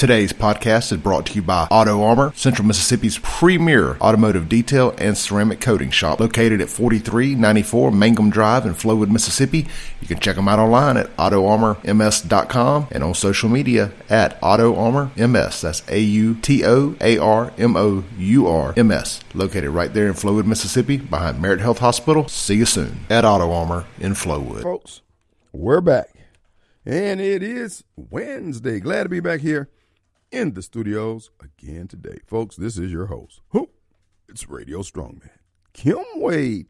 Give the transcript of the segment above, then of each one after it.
Today's podcast is brought to you by Auto Armour, Central Mississippi's premier automotive detail and ceramic coating shop, located at 4394 Mangum Drive in Flowood, Mississippi. You can check them out online at autoarmourms.com and on social media at AutoArmourMS. That's A U T O A R M O U R M S. Located right there in Flowood, Mississippi, behind Merit Health Hospital. See you soon at Auto Armour in Flowood. Folks, we're back. And it is Wednesday. Glad to be back here in the studios again today. Folks, this is your host. Who? It's Radio Strongman. Kim Wade.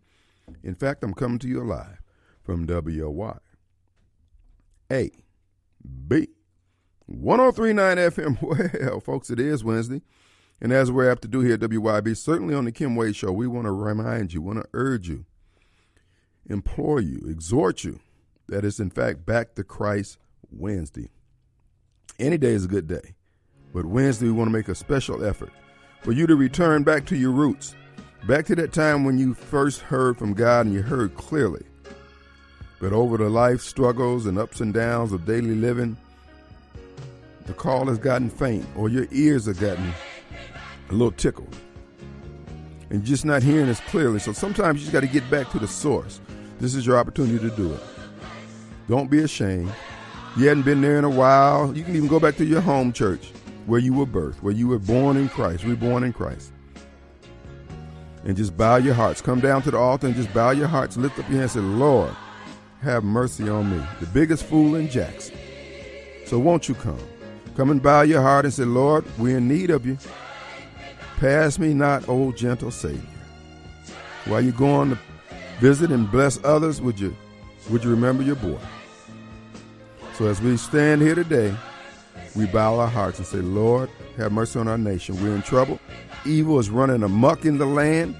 In fact, I'm coming to you live from WY. A. B. 1039 FM. Well, folks, it is Wednesday. And as we're apt to do here at WYB, certainly on the Kim Wade Show, we want to remind you, want to urge you, implore you, exhort you that it's in fact back to Christ Wednesday. Any day is a good day. But Wednesday, we want to make a special effort for you to return back to your roots, back to that time when you first heard from God and you heard clearly. But over the life struggles and ups and downs of daily living, the call has gotten faint or your ears have gotten a little tickled and just not hearing as clearly. So sometimes you just got to get back to the source. This is your opportunity to do it. Don't be ashamed. You hadn't been there in a while. You can even go back to your home church where you were birthed, where you were born in Christ, reborn in Christ. And just bow your hearts. Come down to the altar and just bow your hearts. Lift up your hands and say, Lord, have mercy on me. The biggest fool in Jackson. So won't you come? Come and bow your heart and say, Lord, we're in need of you. Pass me not, O gentle Savior. While you're going to visit and bless others, would you, would you remember your boy? So as we stand here today, we bow our hearts and say, Lord, have mercy on our nation. We're in trouble. Evil is running amuck in the land.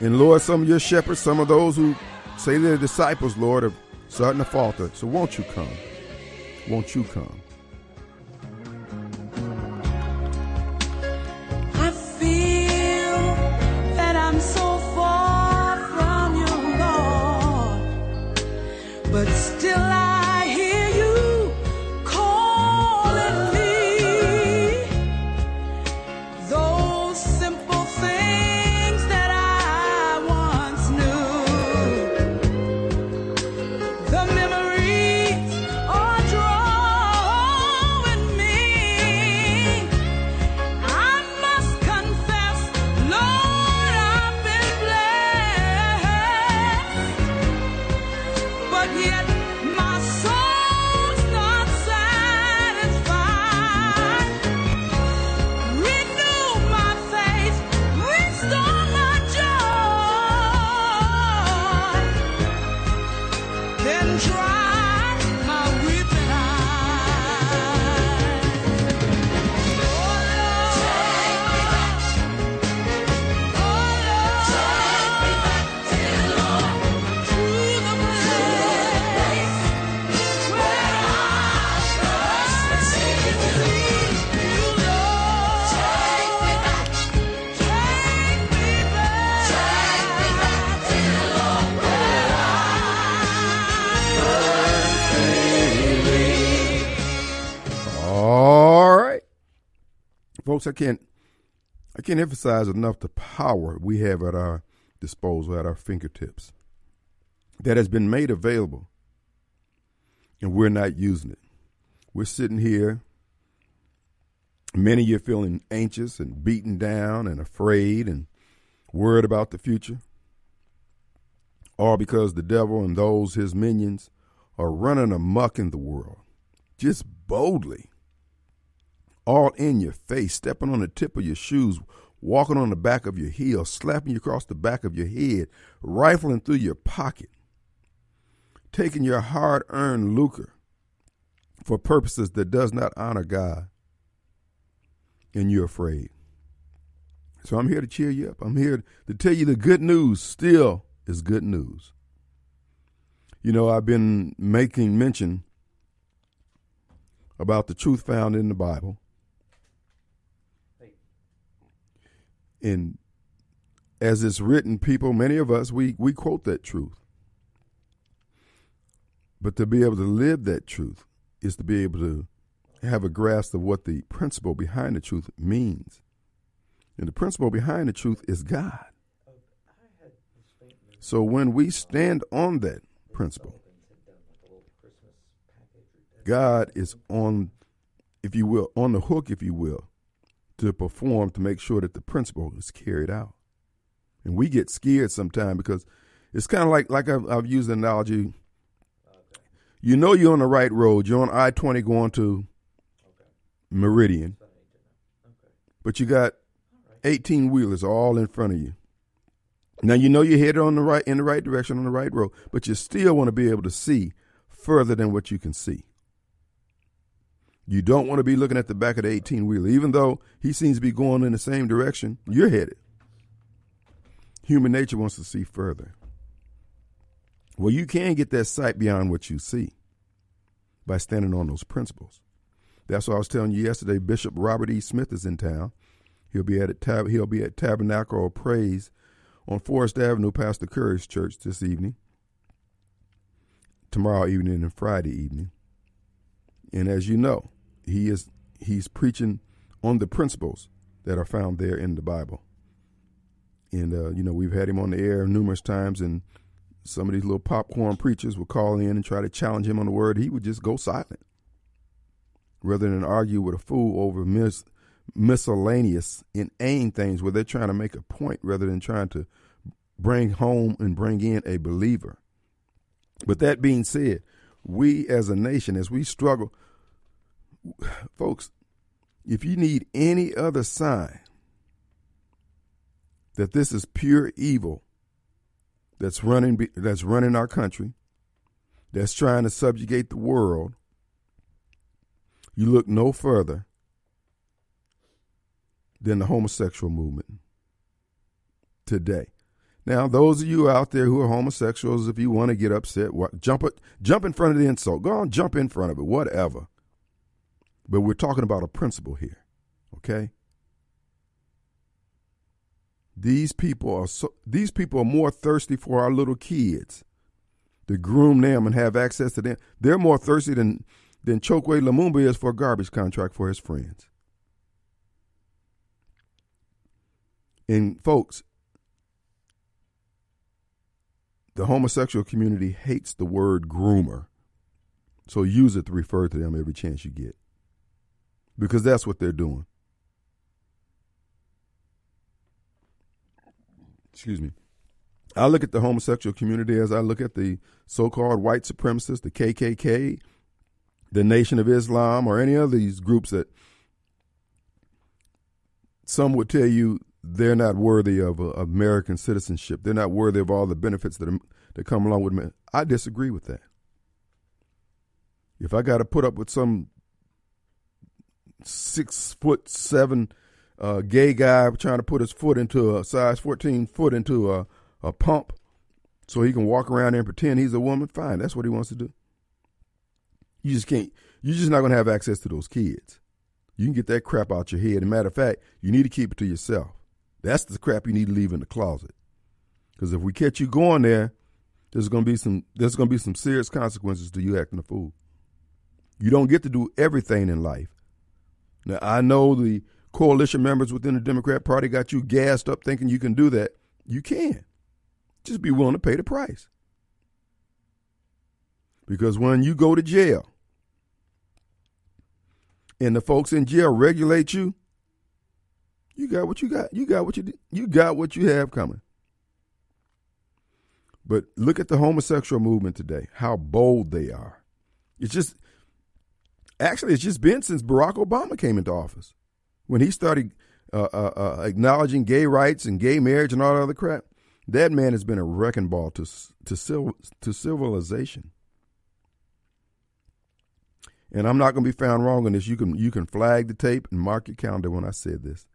And Lord, some of your shepherds, some of those who say they're disciples, Lord, are starting to falter. So won't you come? Won't you come? I I can't I can't emphasize enough the power we have at our disposal, at our fingertips. That has been made available. And we're not using it. We're sitting here. Many of you are feeling anxious and beaten down and afraid and worried about the future. All because the devil and those his minions are running amuck in the world, just boldly all in your face, stepping on the tip of your shoes, walking on the back of your heel, slapping you across the back of your head, rifling through your pocket, taking your hard-earned lucre for purposes that does not honor God, and you're afraid. So I'm here to cheer you up. I'm here to tell you the good news still is good news. You know, I've been making mention about the truth found in the Bible. And as it's written, people, many of us, we, we quote that truth. But to be able to live that truth is to be able to have a grasp of what the principle behind the truth means. And the principle behind the truth is God. So when we stand on that principle, God is on, if you will, on the hook, if you will, to perform to make sure that the principle is carried out. And we get scared sometimes because it's kind of like like I've, I've used the analogy. You know you're on the right road. You're on I twenty going to Meridian, but you got eighteen wheelers all in front of you. Now you know you're headed on the right in the right direction on the right road, but you still want to be able to see further than what you can see. You don't want to be looking at the back of the 18 wheeler, even though he seems to be going in the same direction you're headed. Human nature wants to see further. Well, you can get that sight beyond what you see by standing on those principles. That's what I was telling you yesterday. Bishop Robert E. Smith is in town. He'll be at tab- he'll be at Tabernacle of Praise on Forest Avenue, Pastor Curry's church this evening, tomorrow evening, and Friday evening. And as you know, he is he's preaching on the principles that are found there in the Bible. And uh, you know, we've had him on the air numerous times, and some of these little popcorn preachers would call in and try to challenge him on the word. He would just go silent, rather than argue with a fool over mis- miscellaneous inane things where they're trying to make a point rather than trying to bring home and bring in a believer. But that being said, we as a nation, as we struggle, folks, if you need any other sign that this is pure evil that's running that's running our country, that's trying to subjugate the world, you look no further than the homosexual movement today. Now, those of you out there who are homosexuals, if you want to get upset, jump it, jump in front of the insult. Go on, jump in front of it, whatever. But we're talking about a principle here, okay? These people are so, these people are more thirsty for our little kids to groom them and have access to them. They're more thirsty than than Chokwe Lumumba is for a garbage contract for his friends. And folks, the homosexual community hates the word groomer. So use it to refer to them every chance you get. Because that's what they're doing. Excuse me. I look at the homosexual community as I look at the so called white supremacists, the KKK, the Nation of Islam, or any of these groups that some would tell you they're not worthy of uh, American citizenship. They're not worthy of all the benefits that, are, that come along with it. I disagree with that. If I got to put up with some six foot seven uh, gay guy trying to put his foot into a size 14 foot into a, a pump so he can walk around there and pretend he's a woman, fine. That's what he wants to do. You just can't, you're just not going to have access to those kids. You can get that crap out your head. As a matter of fact, you need to keep it to yourself. That's the crap you need to leave in the closet. Because if we catch you going there, there's going to be some there's going to be some serious consequences to you acting a fool. You don't get to do everything in life. Now I know the coalition members within the Democrat Party got you gassed up thinking you can do that. You can. Just be willing to pay the price. Because when you go to jail and the folks in jail regulate you, you got what you got. You got what you you got what you have coming. But look at the homosexual movement today. How bold they are. It's just actually it's just been since Barack Obama came into office when he started uh, uh, uh, acknowledging gay rights and gay marriage and all that other crap. That man has been a wrecking ball to to to civilization. And I'm not going to be found wrong on this. You can you can flag the tape and mark your calendar when I said this.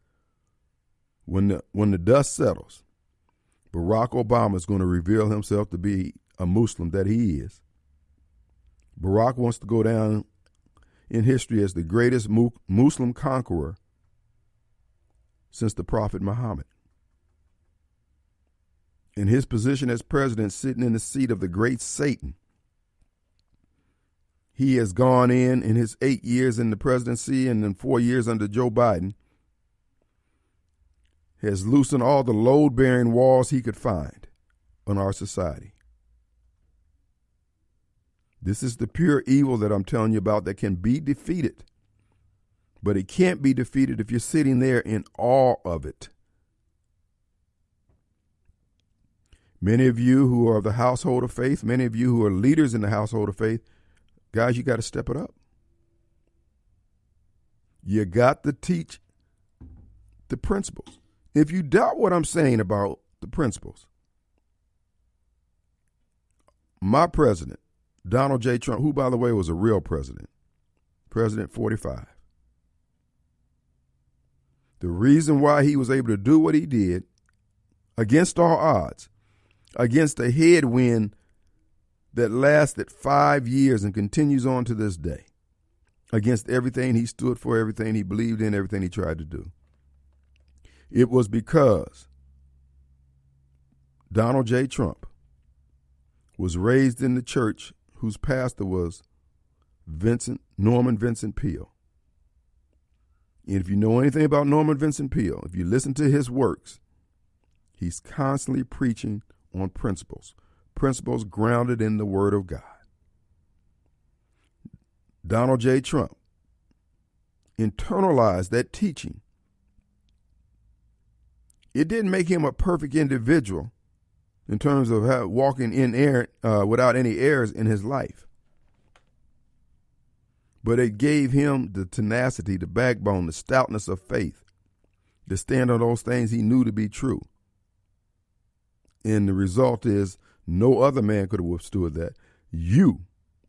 When the when the dust settles, Barack Obama is going to reveal himself to be a Muslim that he is. Barack wants to go down in history as the greatest Muslim conqueror since the Prophet Muhammad. In his position as president, sitting in the seat of the great Satan, he has gone in in his eight years in the presidency and then four years under Joe Biden, has loosened all the load bearing walls he could find on our society. This is the pure evil that I'm telling you about that can be defeated. But it can't be defeated if you're sitting there in awe of it. Many of you who are of the household of faith, many of you who are leaders in the household of faith, guys, you got to step it up. You got to teach the principles. If you doubt what I'm saying about the principles, my president, Donald J. Trump, who, by the way, was a real president, President 45. The reason why he was able to do what he did against all odds, against a headwind that lasted five years and continues on to this day, against everything he stood for, everything he believed in, everything he tried to do. It was because Donald J. Trump was raised in the church whose pastor was Vincent Norman Vincent Peale. And if you know anything about Norman Vincent Peale, if you listen to his works, he's constantly preaching on principles, principles grounded in the Word of God. Donald J. Trump internalized that teaching. It didn't make him a perfect individual in terms of walking in air uh, without any errors in his life. But it gave him the tenacity, the backbone, the stoutness of faith to stand on those things he knew to be true. And the result is no other man could have withstood that. You,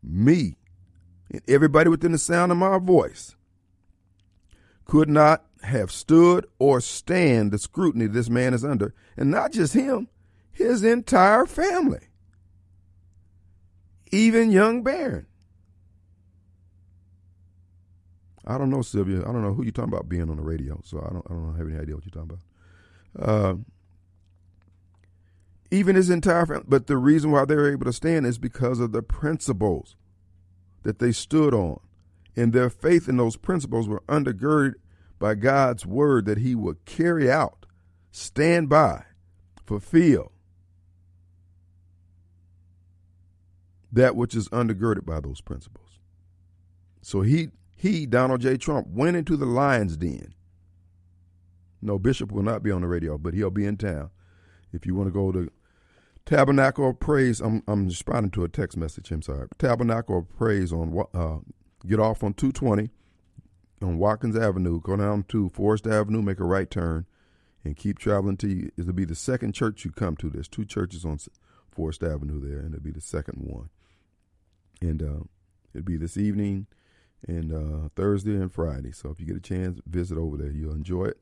me, and everybody within the sound of my voice could not have stood or stand the scrutiny this man is under. And not just him, his entire family. Even young Barron. I don't know, Sylvia. I don't know who you're talking about being on the radio, so I don't I don't have any idea what you're talking about. Uh, even his entire family. But the reason why they're able to stand is because of the principles that they stood on. And their faith in those principles were undergirded by God's word that he would carry out, stand by, fulfill that which is undergirded by those principles. So he he, Donald J. Trump, went into the lion's den. No, Bishop will not be on the radio, but he'll be in town. If you want to go to Tabernacle of Praise, I'm, I'm responding to a text message. I'm sorry. Tabernacle of Praise on uh, get off on 220 on Watkins Avenue, go down to Forest Avenue, make a right turn, and keep traveling to. It'll be the second church you come to. There's two churches on Forest Avenue there, and it'll be the second one. And uh, it'll be this evening and uh, Thursday and Friday. So if you get a chance, visit over there. You'll enjoy it.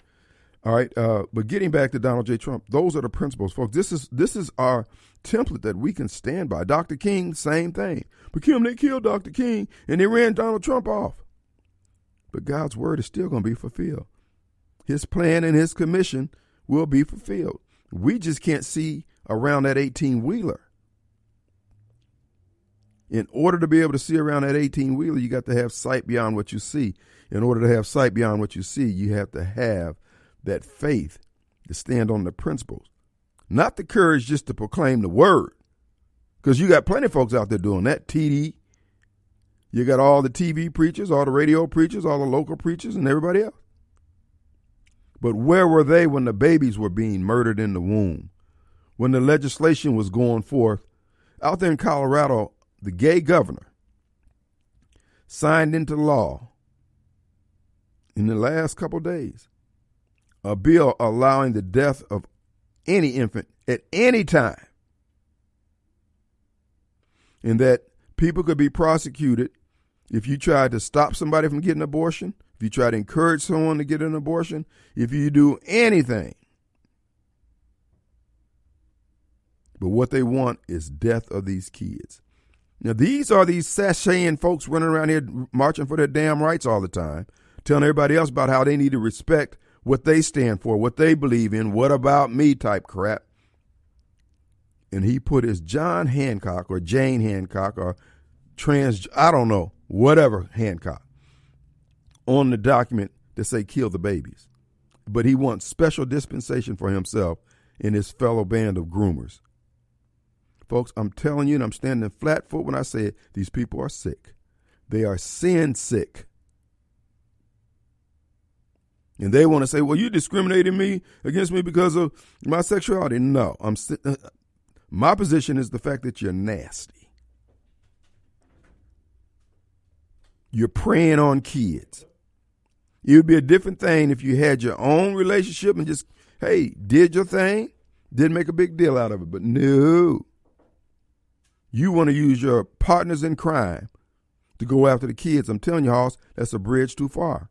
All right, uh, but getting back to Donald J. Trump, those are the principles, folks. This is this is our template that we can stand by. Dr. King, same thing. But Kim, they killed Dr. King and they ran Donald Trump off. But God's word is still going to be fulfilled. His plan and his commission will be fulfilled. We just can't see around that 18 wheeler. In order to be able to see around that 18 wheeler, you got to have sight beyond what you see. In order to have sight beyond what you see, you have to have that faith to stand on the principles, not the courage just to proclaim the word. Because you got plenty of folks out there doing that. TD, you got all the TV preachers, all the radio preachers, all the local preachers, and everybody else. But where were they when the babies were being murdered in the womb? When the legislation was going forth? Out there in Colorado, the gay governor signed into law in the last couple days a bill allowing the death of any infant at any time. And that people could be prosecuted if you tried to stop somebody from getting an abortion, if you try to encourage someone to get an abortion, if you do anything. But what they want is death of these kids. Now, these are these sashaying folks running around here marching for their damn rights all the time, telling everybody else about how they need to respect what they stand for, what they believe in, what about me type crap. And he put his John Hancock or Jane Hancock or trans, I don't know, whatever Hancock on the document that say kill the babies. But he wants special dispensation for himself and his fellow band of groomers. Folks, I'm telling you, and I'm standing flat foot when I say it, these people are sick. They are sin sick. And they want to say, well, you discriminated me against me because of my sexuality. No, I'm uh, my position is the fact that you're nasty. You're preying on kids. It would be a different thing if you had your own relationship and just, hey, did your thing, didn't make a big deal out of it. But no. You want to use your partners in crime to go after the kids. I'm telling you, Hoss, that's a bridge too far.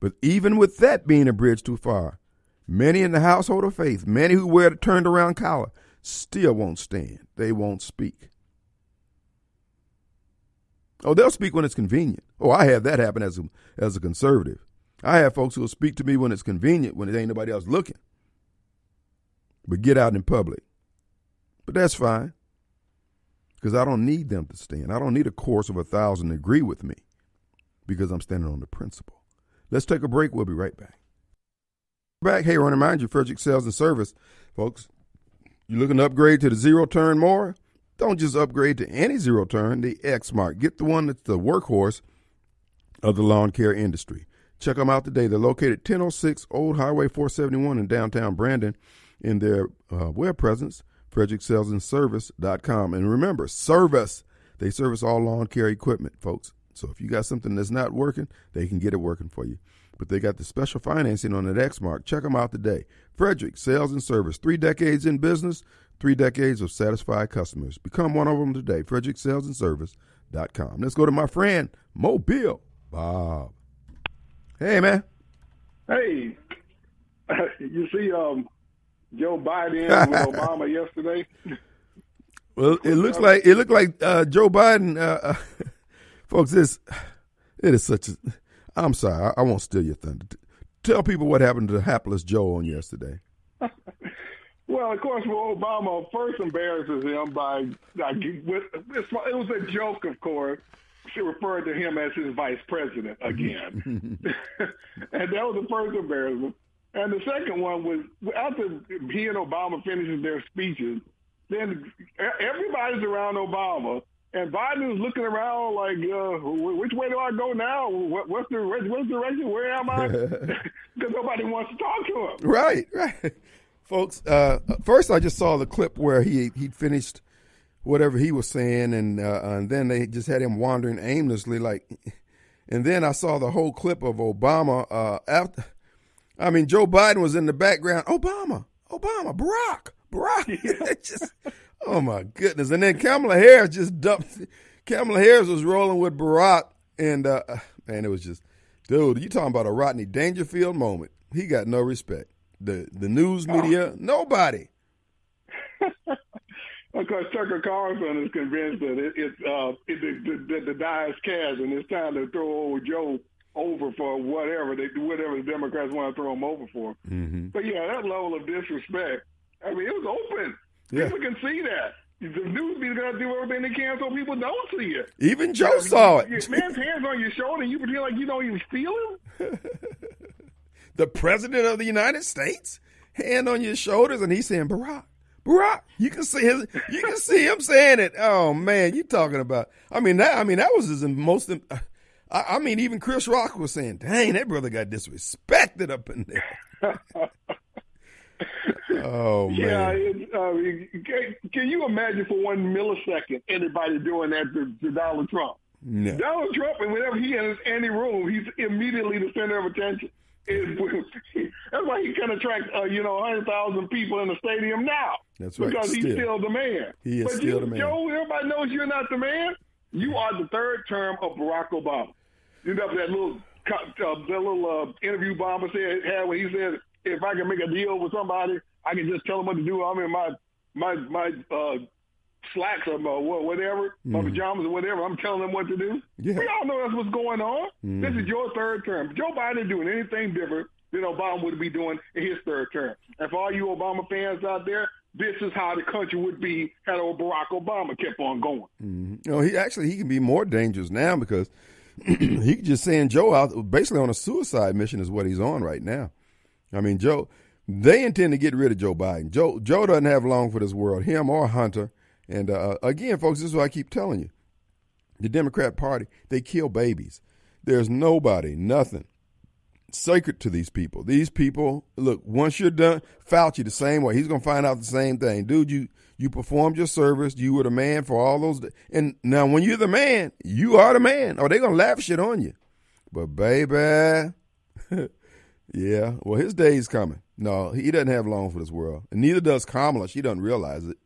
But even with that being a bridge too far, many in the household of faith, many who wear the turned around collar, still won't stand. They won't speak. Oh, they'll speak when it's convenient. Oh, I had that happen as a, as a conservative. I have folks who will speak to me when it's convenient, when there ain't nobody else looking. But get out in public. But that's fine. Because I don't need them to stand. I don't need a chorus of a thousand to agree with me because I'm standing on the principle. Let's take a break. We'll be right back. Back. Hey, to remind you, Frederick Sales and Service, folks. You looking to upgrade to the zero turn more? Don't just upgrade to any zero turn, the Exmark. Get the one that's the workhorse of the lawn care industry. Check them out today. They're located 1006 Old Highway 471 in downtown Brandon. In their uh, web presence, fredericksalesandservice.com. And remember, service. They service all lawn care equipment, folks. So if you got something that's not working, they can get it working for you. But they got the special financing on that Exmark. Check them out today. Frederick Sales and Service. Three decades in business, three decades of satisfied customers. Become one of them today. FrederickSalesandService.com. Let's go to my friend, Mobile Bob. Hey, man. Hey, you see um, Joe Biden with Obama yesterday? Well, it looks like it looked like uh, Joe Biden, uh, folks. This it is such a. I'm sorry, I, I won't steal your thunder. Tell people what happened to hapless Joe on yesterday. well, of course, well, Obama first embarrasses him by like, with, it was a joke, of course. She referred to him as his vice president again, and that was the first embarrassment. And the second one was after he and Obama finishes their speeches, then everybody's around Obama, and Biden is looking around like, uh, which way do I go now? What, what's the what's the direction? Where am I? Because nobody wants to talk to him. Right, right, folks. Uh, first, I just saw the clip where he he finished whatever he was saying, and uh, and then they just had him wandering aimlessly, like. And then I saw the whole clip of Obama uh, after I mean, Joe Biden was in the background. Obama, Obama, Barack, Barack. just, oh my goodness! And then Kamala Harris just dumped. Kamala Harris was rolling with Barack, and uh, man, it was just, dude, you talking about a Rodney Dangerfield moment? He got no respect. The the news media, oh. nobody. Because Tucker Carlson is convinced that it, it, uh, it, the, the, the die is cast and it's time to throw old Joe over for whatever they whatever the Democrats want to throw them over for. Mm-hmm. But yeah, that level of disrespect. I mean, it was open. Yeah. People can see that. The news media gonna do everything they can so people don't see it. Even Joe saw it. Your man's hands on your shoulder, and you pretend like you don't even feel him. the president of the United States, hand on your shoulders, and he's saying, "Barack, Barack." You can see him. You can see him saying it. Oh man, you talking about? I mean that. I mean that was his most. I, I mean, even Chris Rock was saying, "Dang, that brother got disrespected up in there." oh man! Yeah, it, uh, can, can, you imagine for one millisecond anybody doing that to, to Donald Trump? No. Donald Trump, and whenever he enters any room, he's immediately the center of attention. that's why he can attract, uh, you know, 100,000 people in the stadium now. That's right. Because still. he's still the man. He is but still you, the man. Joe, everybody knows you're not the man. You are the third term of Barack Obama. You know that little uh, that little uh, interview Obama said had when he said, "If I can make a deal with somebody, I can just tell them what to do. I'm in my my my uh, slacks or uh, whatever, mm. my mm-hmm. pajamas or whatever. I'm telling them what to do. Yeah. We all know that's what's going on. Mm. This is your third term. Joe Biden doing anything different than Obama would be doing in his third term. And for all you Obama fans out there, this is how the country would be had old Barack Obama kept on going. You know, he actually he can be more dangerous now because he can just send Joe out basically on a suicide mission is what he's on right now. I mean, Joe, they intend to get rid of Joe Biden. Joe Joe doesn't have long for this world, him or Hunter. And uh, again, folks, this is what I keep telling you: the Democrat Party they kill babies. There's nobody, nothing sacred to these people. These people, look, once you're done, Fauci the same way. He's going to find out the same thing. Dude, you you performed your service. You were the man for all those. And now when you're the man, you are the man. Or they're going to laugh shit on you. But baby, yeah, well, his day's coming. No, he doesn't have long for this world. And neither does Kamala. She doesn't realize it.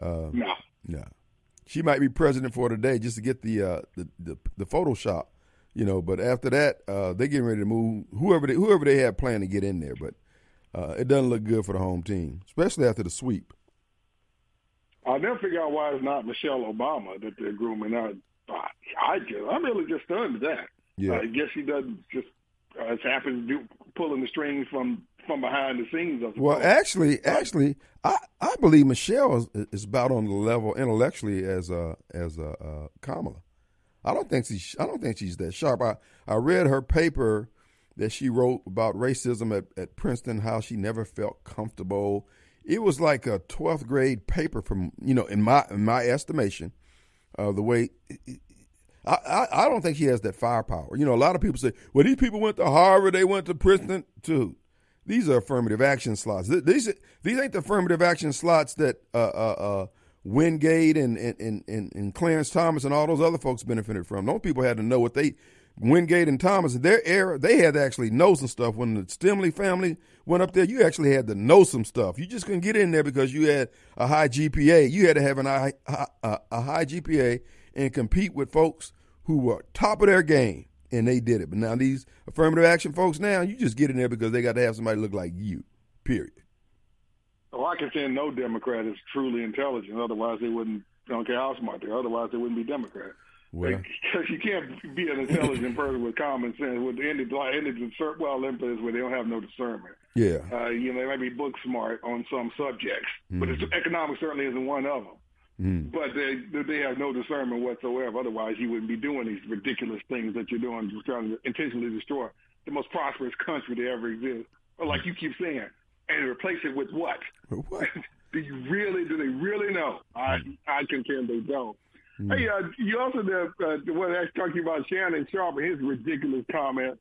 Uh, No. no. She might be president for today just to get the uh, the, the the Photoshop, you know. But after that, uh, they getting ready to move whoever they, whoever they have planned to get in there. But uh, it doesn't look good for the home team, especially after the sweep. I'll never figure out why it's not Michelle Obama that they're grooming. I, I just, I'm really just stunned at that. Yeah. I guess she doesn't just uh, has happened to do pulling the strings from from behind the scenes. Well, actually, actually, I, I believe Michelle is, is about on the level intellectually as a as a uh, Kamala. I don't think she's I don't think she's that sharp. I, I read her paper that she wrote about racism at, at Princeton, how she never felt comfortable. It was like a twelfth grade paper from you know in my in my estimation, uh, the way. I, I, I don't think he has that firepower. You know, a lot of people say, well, these people went to Harvard, they went to Princeton, too. These are affirmative action slots. These these ain't the affirmative action slots that uh, uh, uh, Wingate and, and, and, and Clarence Thomas and all those other folks benefited from. Those people had to know what they Wingate and Thomas their era. They had to actually know some stuff. When the Stimley family went up there, you actually had to know some stuff. You just couldn't get in there because you had a high GPA. You had to have an a, a high GPA and compete with folks who were top of their game and they did it. But now these affirmative action folks now, you just get in there because they got to have somebody look like you. Period. Well, I can say no Democrat is truly intelligent. Otherwise, they wouldn't. I don't care how smart they are. Otherwise, they wouldn't be Democrat. Well, Because you can't be an intelligent person with common sense. With the end of like end of discern, well, them where they don't have no discernment. yeah. Uh, you know, they might be book smart on some subjects, but it's, economics certainly isn't one of them. Mm. But they they have no discernment whatsoever. Otherwise, you wouldn't be doing these ridiculous things that you're doing, just trying to intentionally destroy the most prosperous country to ever exist. Or like you keep saying, and replace it with what? What? do you really? Do they really know? I I contend they don't. Hey, uh, you also the uh, the one that's talking about Shannon Sharpe and his ridiculous comment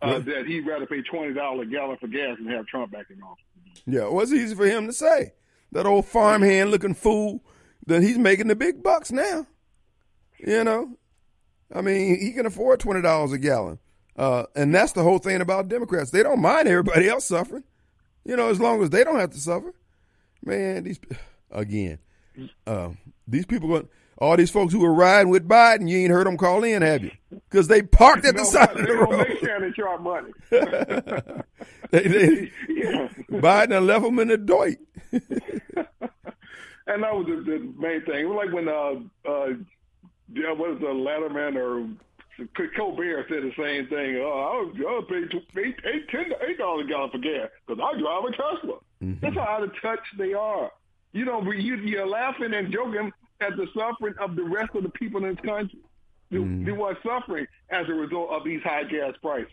uh, What? that he'd rather pay twenty dollars a gallon for gas than have Trump back in office. Yeah, it was easy for him to say. That old farmhand looking fool, that he's making the big bucks now. You know? I mean, he can afford $20 a gallon. Uh, and that's the whole thing about Democrats. They don't mind everybody else suffering, you know, as long as they don't have to suffer. Man, these, again, uh, these people, going, all these folks who were riding with Biden, you ain't heard them call in, have you? Because they parked at the No, side of they the road. Shannon Sharpe money. They, they, yeah. Biden left them in the doit. And that was the, the main thing. It was like when uh uh yeah, what is the Letterman or Colbert said the same thing. Oh, I'll, I'll pay t- eight, eight, ten, eight dollars a gallon for gas because I drive a Tesla. That's how out of touch they are. You know, you, you're laughing and joking at the suffering of the rest of the people in this country who, who are suffering as a result of these high gas prices.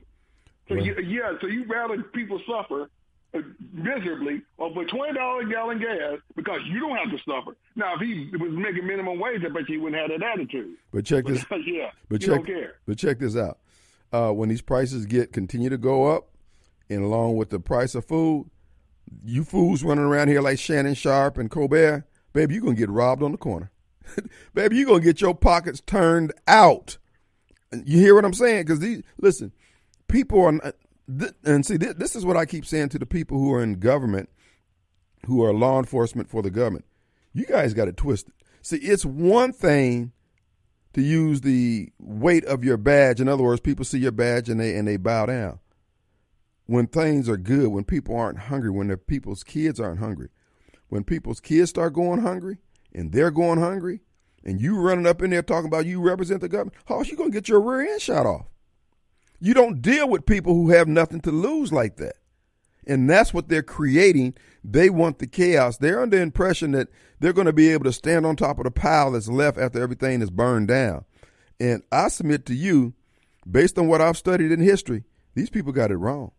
So Well- you, yeah, so you rather people suffer uh, miserably over twenty dollars a gallon gas because you don't have to suffer. Now, if he was making minimum wage, I bet you he wouldn't have that attitude. But check this. yeah, But check, don't care. but check this out. Uh, when these prices get continue to go up, and along with the price of food, you fools running around here like Shannon Sharpe and Colbert, baby, you're gonna get robbed on the corner. baby, you're gonna get your pockets turned out. You hear what I'm saying? Because these, listen, people are, uh, th- and see, th- this is what I keep saying to the people who are in government, who are law enforcement for the government. You guys got it twisted. See, it's one thing to use the weight of your badge. In other words, people see your badge and they and they bow down. When things are good, when people aren't hungry, when their people's kids aren't hungry, when people's kids start going hungry and they're going hungry, and you running up in there talking about you represent the government, how you gonna get your rear end shot off? You don't deal with people who have nothing to lose like that. And that's what they're creating. They want the chaos. They're under the impression that they're going to be able to stand on top of the pile that's left after everything is burned down. And I submit to you, based on what I've studied in history, these people got it wrong.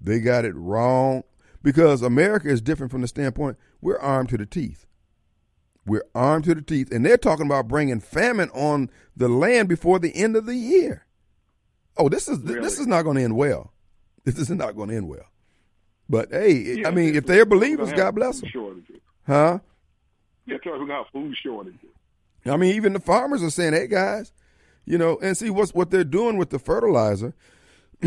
They got it wrong because America is different from the standpoint we're armed to the teeth. We're armed to the teeth, and they're talking about bringing famine on the land before the end of the year. Oh, this is Really? this is not going to end well. This is not going to end well. But hey, Yeah, I mean, if they're believers, God bless them, Shortages. huh? Yeah, us we're food shortages. I mean, even the farmers are saying, "Hey, guys, you know," and see what's what they're doing with the fertilizer.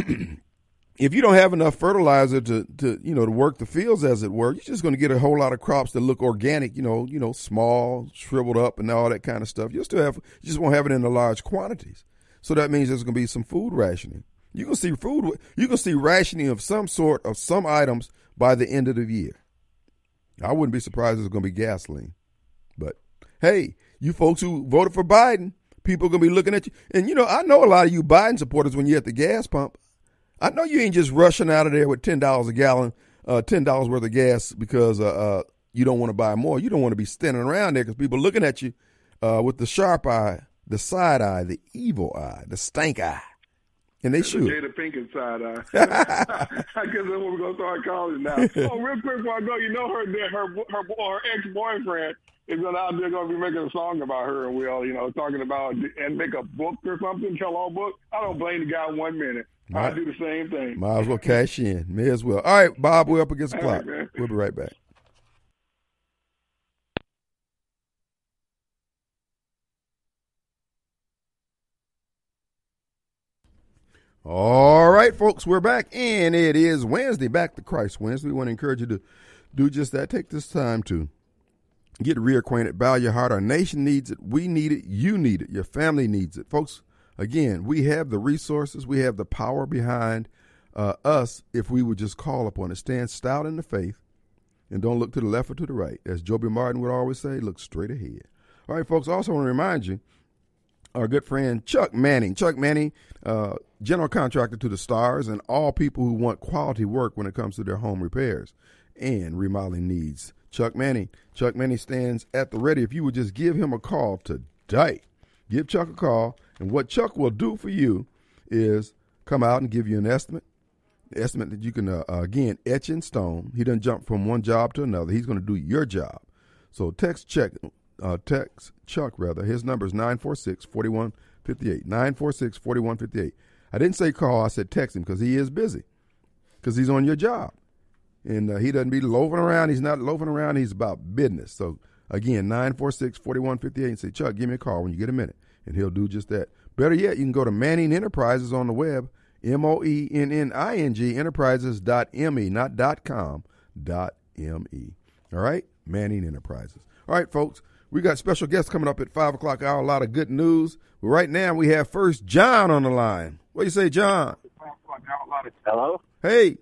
if you don't have enough fertilizer to, to you know to work the fields as it were, you're just going to get a whole lot of crops that look organic. You know, you know, small, shriveled up, and all that kind of stuff. You'll still have, you just won't have it in the large quantities. So that means there's going to be some food rationing. You can see food. You can see rationing of some sort of some items by the end of the year. I wouldn't be surprised if it's going to be gasoline. But hey, you folks who voted for Biden, people are gonna be looking at you. And you know, I know a lot of you Biden supporters when you're at the gas pump. I know you ain't just rushing out of there with ten dollars a gallon, uh, ten dollars worth of gas because uh, uh, you don't want to buy more. You don't want to be standing around there because people looking at you uh, with the sharp eye, the side eye, the evil eye, the stank eye, and they The should. Jada Pinkett side eye. Uh, I guess that's what we're gonna start calling it now. oh, real quick before I go, you know her her her, her, her ex boyfriend is gonna out there gonna be making a song about her and Will, you know, talking about and make a book or something, tell all book. I don't blame the guy one minute. I Right. do the same thing. Might as well cash in. May as well. All right, Bob, we're up against the clock. right. We'll be right back. All right, folks, we're back, and it is Wednesday, back to Christ Wednesday. We want to encourage you to do just that. Take this time to get reacquainted, bow your heart. Our nation needs it. We need it. You need it. Your family needs it. Folks, again, we have the resources, we have the power behind uh, us if we would just call upon it. Stand stout in the faith and don't look to the left or to the right. As Joby Martin would always say, look straight ahead. All right, folks, I also want to remind you our good friend Chuck Moenning. Chuck Moenning, uh, general contractor to the stars, and all people who want quality work when it comes to their home repairs and remodeling needs. Chuck Moenning. Chuck Moenning stands at the ready. If you would just give him a call today, give Chuck a call, and what Chuck will do for you is come out and give you an estimate. Estimate that you can uh, uh, again etch in stone. He doesn't jump from one job to another. He's going to do your job. So text check, uh, text Chuck rather. His number is 946-4158. 946-4158. I didn't say call. I said text him because he is busy. Because he's on your job, and uh, he doesn't be loafing around. He's not loafing around. He's about business. So again, 946-4158 and say Chuck, give me a call when you get a minute, and he'll do just that. Better yet, you can go to Moenning Enterprises on the web. M O E N N I N G enterprises dot M E, not dot com, dot M E. All right? Moenning Enterprises. All right, folks, we got special guests coming up at 5 o'clock hour. A lot of good news. But right now, we have first John on the line. What do you say, John? Hello. Hey.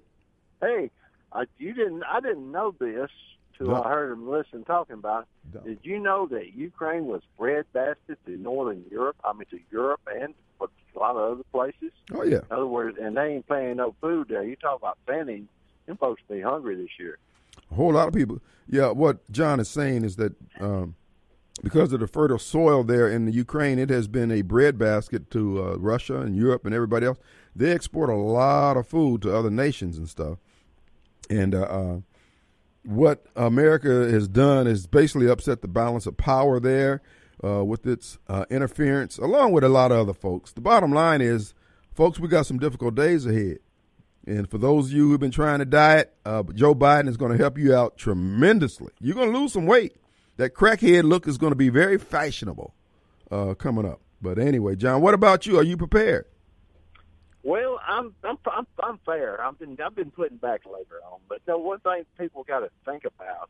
Hey, uh, you didn't. I didn't know this till No. I heard him listen talking about. No. Did you know that Ukraine was breadbasket to Northern Europe? I mean, to Europe and a lot of other places. Oh, yeah. In other words, and they ain't paying no food there. You talk about famine. Them folks be hungry this year. A whole lot of people. Yeah, what John is saying is that um, because of the fertile soil there in the Ukraine, it has been a breadbasket to uh, Russia and Europe and everybody else. They export a lot of food to other nations and stuff. And uh, uh, what America has done is basically upset the balance of power there uh, with its uh, interference, along with a lot of other folks. The bottom line is, folks, we got some difficult days ahead. And for those of you who've been trying to diet, uh, Joe Biden is going to help you out tremendously. You're going to lose some weight. That crackhead look is going to be very fashionable uh, coming up. But anyway, John, what about you? Are you prepared? Well, I'm I'm I'm, I'm fair. I've been I've been putting back labor on, but the one thing people got to think about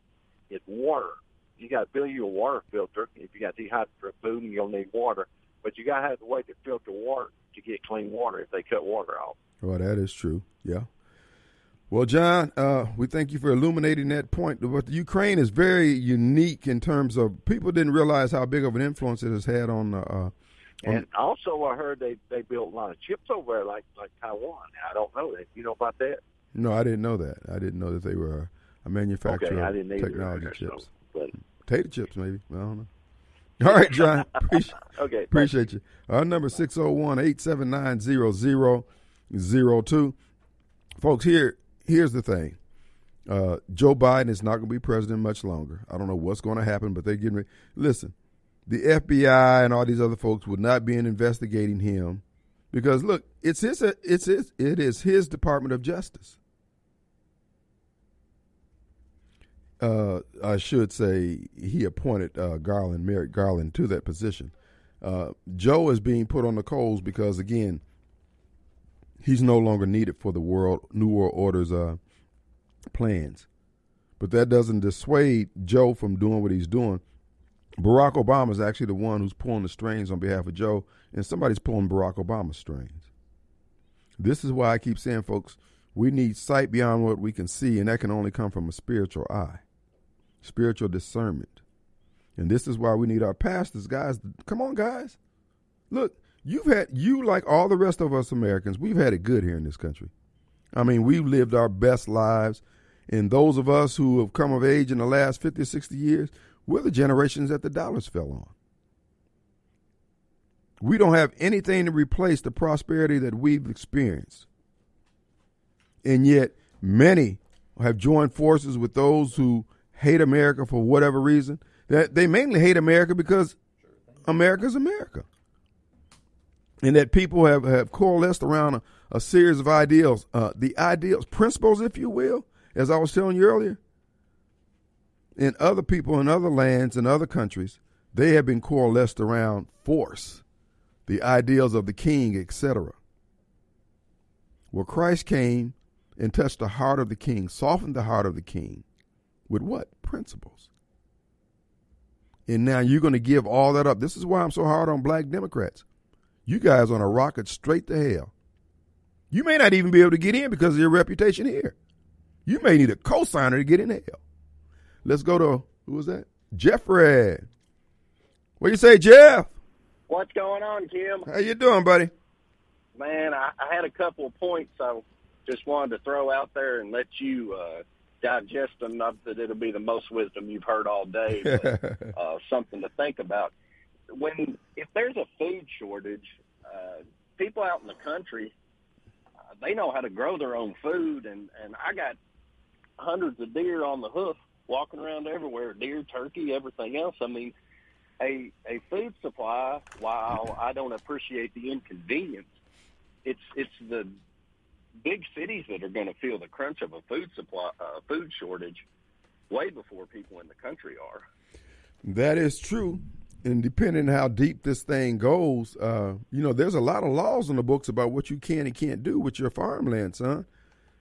is water. You got to fill your water filter. If you got dehydrated food, and you'll need water, but you got to have the way to filter water to get clean water if they cut water off. Well, that is true. Yeah. Well, John, uh, we thank you for illuminating that point. But the Ukraine is very unique in terms of people didn't realize how big of an influence it has had on. Uh, uh, on And also, I heard they they built a lot of chips over there, like like Taiwan. I don't know that. You know about that? No, I didn't know that. I didn't know that they were a manufacturer Okay, I didn't either. technology So, chips. but Potato chips, maybe. I don't know. All right, John. Appreciate, okay, appreciate you. Our number 601-879-0002. Folks, here here's the thing. Uh, Joe Biden is not going to be president much longer. I don't know what's going to happen, but they're getting ready. Listen, the FBI and all these other folks would not be in investigating him because look, it's his it's his it is his Department of Justice. Uh, I should say he appointed uh, Garland, Merrick Garland, to that position. Uh, Joe is being put on the coals because again, he's no longer needed for the world New World Order's uh, plans. But that doesn't dissuade Joe from doing what he's doing. Barack Obama is actually the one who's pulling the strings on behalf of Joe, and somebody's pulling Barack Obama's strings. This is why I keep saying, folks, we need sight beyond what we can see, and that can only come from a spiritual eye, spiritual discernment. And this is why we need our pastors, guys. Come on, guys. Look, you've had, you like all the rest of us Americans, we've had it good here in this country. I mean, we've lived our best lives. And those of us who have come of age in the last 50 or 60 years, we're the generations that the dollars fell on. We don't have anything to replace the prosperity that we've experienced. And yet, many have joined forces with those who hate America for whatever reason. That they mainly hate America because America's America. And that people have, have coalesced around a, a series of ideals, uh, the ideals, principles, if you will, as I was telling you earlier. In other people in other lands in other countries, they have been coalesced around force, the ideals of the king, etc. Well, Christ came and touched the heart of the king, softened the heart of the king with what? Principles. And now you're going to give all that up. This is why I'm so hard on black Democrats. You guys on a rocket straight to hell. You may not even be able to get in because of your reputation here. You may need a cosigner to get in hell. Let's go to who was that? Jeffrey. What do you say, Jeff? What's going on, Kim? How you doing, buddy? Man, I, I had a couple of points I just wanted to throw out there and let you uh, digest them. Not that it'll be the most wisdom you've heard all day, but uh, something to think about. When if there's a food shortage, uh, people out in the country uh, they know how to grow their own food, and and I got hundreds of deer on the hoof walking around everywhere, deer, turkey, everything else. I mean, a a food supply. While I don't appreciate the inconvenience, it's it's the big cities that are going to feel the crunch of a food supply, uh, food shortage, way before people in the country are. That is true. And depending on how deep this thing goes, uh, you know, there's a lot of laws in the books about what you can and can't do with your farmland, son.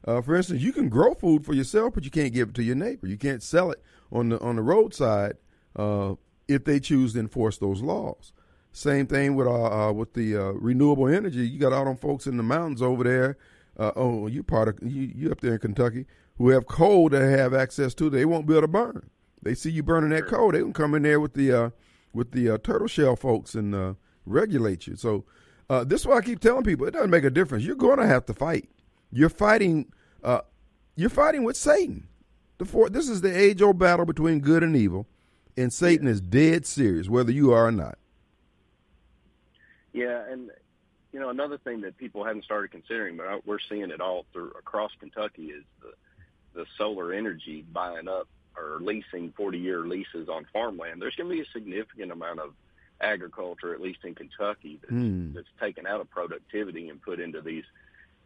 Uh, for instance, you can grow food for yourself, but you can't give it to your neighbor. You can't sell it on the on the roadside uh, if they choose to enforce those laws. Same thing with uh, uh with the uh, renewable energy. You got all them folks in the mountains over there. Uh, oh, you part of you, you up there in Kentucky who have coal that have access to. They won't be able to burn. They see you burning that coal, they can come in there with the with the uh, turtle shell folks and uh, regulate you. So uh, this is why I keep telling people it doesn't make a difference. You're going to have to fight. You're fighting. you're fighting with Satan. The four, this is the age old battle between good and evil, and Satan yeah. is dead serious, whether you are or not. Yeah, and you know another thing that people haven't started considering, but we're seeing it all through across Kentucky is the the solar energy buying up or leasing 40 year leases on farmland, there's going to be a significant amount of agriculture, at least in Kentucky, that's, mm. that's taken out of productivity and put into these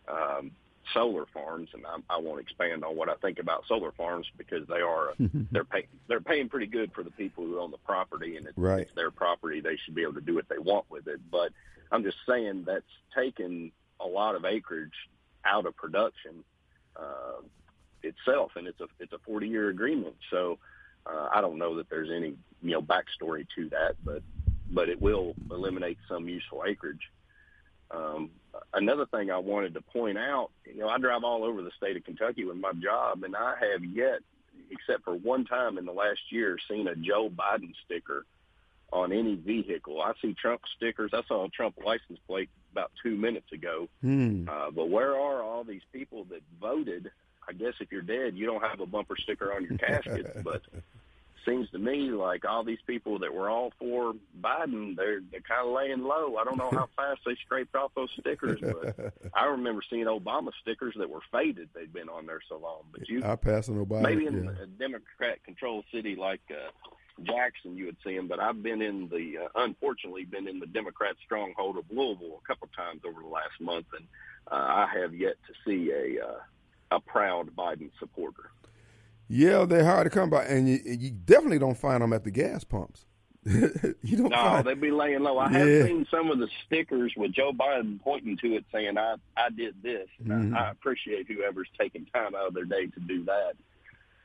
um, solar farms. And I, I won't expand on what I think about solar farms because they are they're paying they're paying pretty good for the people who own the property, and it's, right. it's their property. They should be able to do what they want with it. But I'm just saying that's taken a lot of acreage out of production. Uh, itself, and it's a it's a 40 year agreement. So uh, I don't know that there's any you know backstory to that, but but it will eliminate some useful acreage. Um, another thing I wanted to point out, you know, I drive all over the state of Kentucky with my job, and I have yet, except for one time in the last year, seen a Joe Biden sticker on any vehicle. I see Trump stickers. I saw a Trump license plate about two minutes ago. Hmm. Uh, but where are all these people that voted? I guess if you're dead, you don't have a bumper sticker on your casket. but seems to me like all these people that were all for Biden, they're they're kind of laying low. I don't know how fast they scraped off those stickers, but I remember seeing Obama stickers that were faded. They'd been on there so long. But you I pass on Obama. maybe in yeah. a Democrat-controlled city like uh, Jackson, you would see them. But I've been in the uh, unfortunately been in the Democrat stronghold of Louisville a couple times over the last month, and uh, I have yet to see a uh, a proud Biden supporter. Yeah, they're hard to come by, and you, you definitely don't find them at the gas pumps. you don't No, find. they'd be laying low. I Yeah. have seen some of the stickers with Joe Biden pointing to it, saying "I I did this." Mhm. I, I appreciate whoever's taking time out of their day to do that.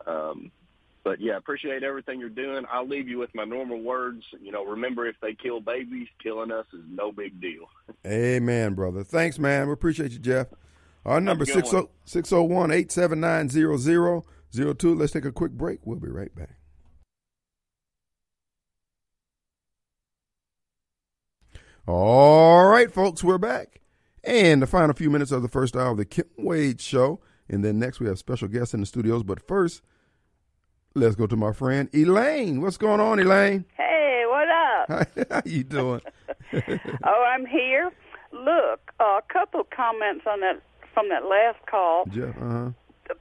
Um, but yeah, appreciate everything you're doing. I'll leave you with my normal words. You know, remember if they kill babies, killing us is no big deal. Amen, brother. Thanks, man. We appreciate you, Jeff. Our number 601 879 02. Let's take a quick break. We'll be right back. All right, folks, we're back. And the final few minutes of the first hour of the Kim Wade Show. And then next, we have special guests in the studios. But first, let's go to my friend Elaine. What's going on, Elaine? Hey, what up? How you doing? oh, I'm here. Look, a couple comments on that from that last call. Jeff, uh-huh. The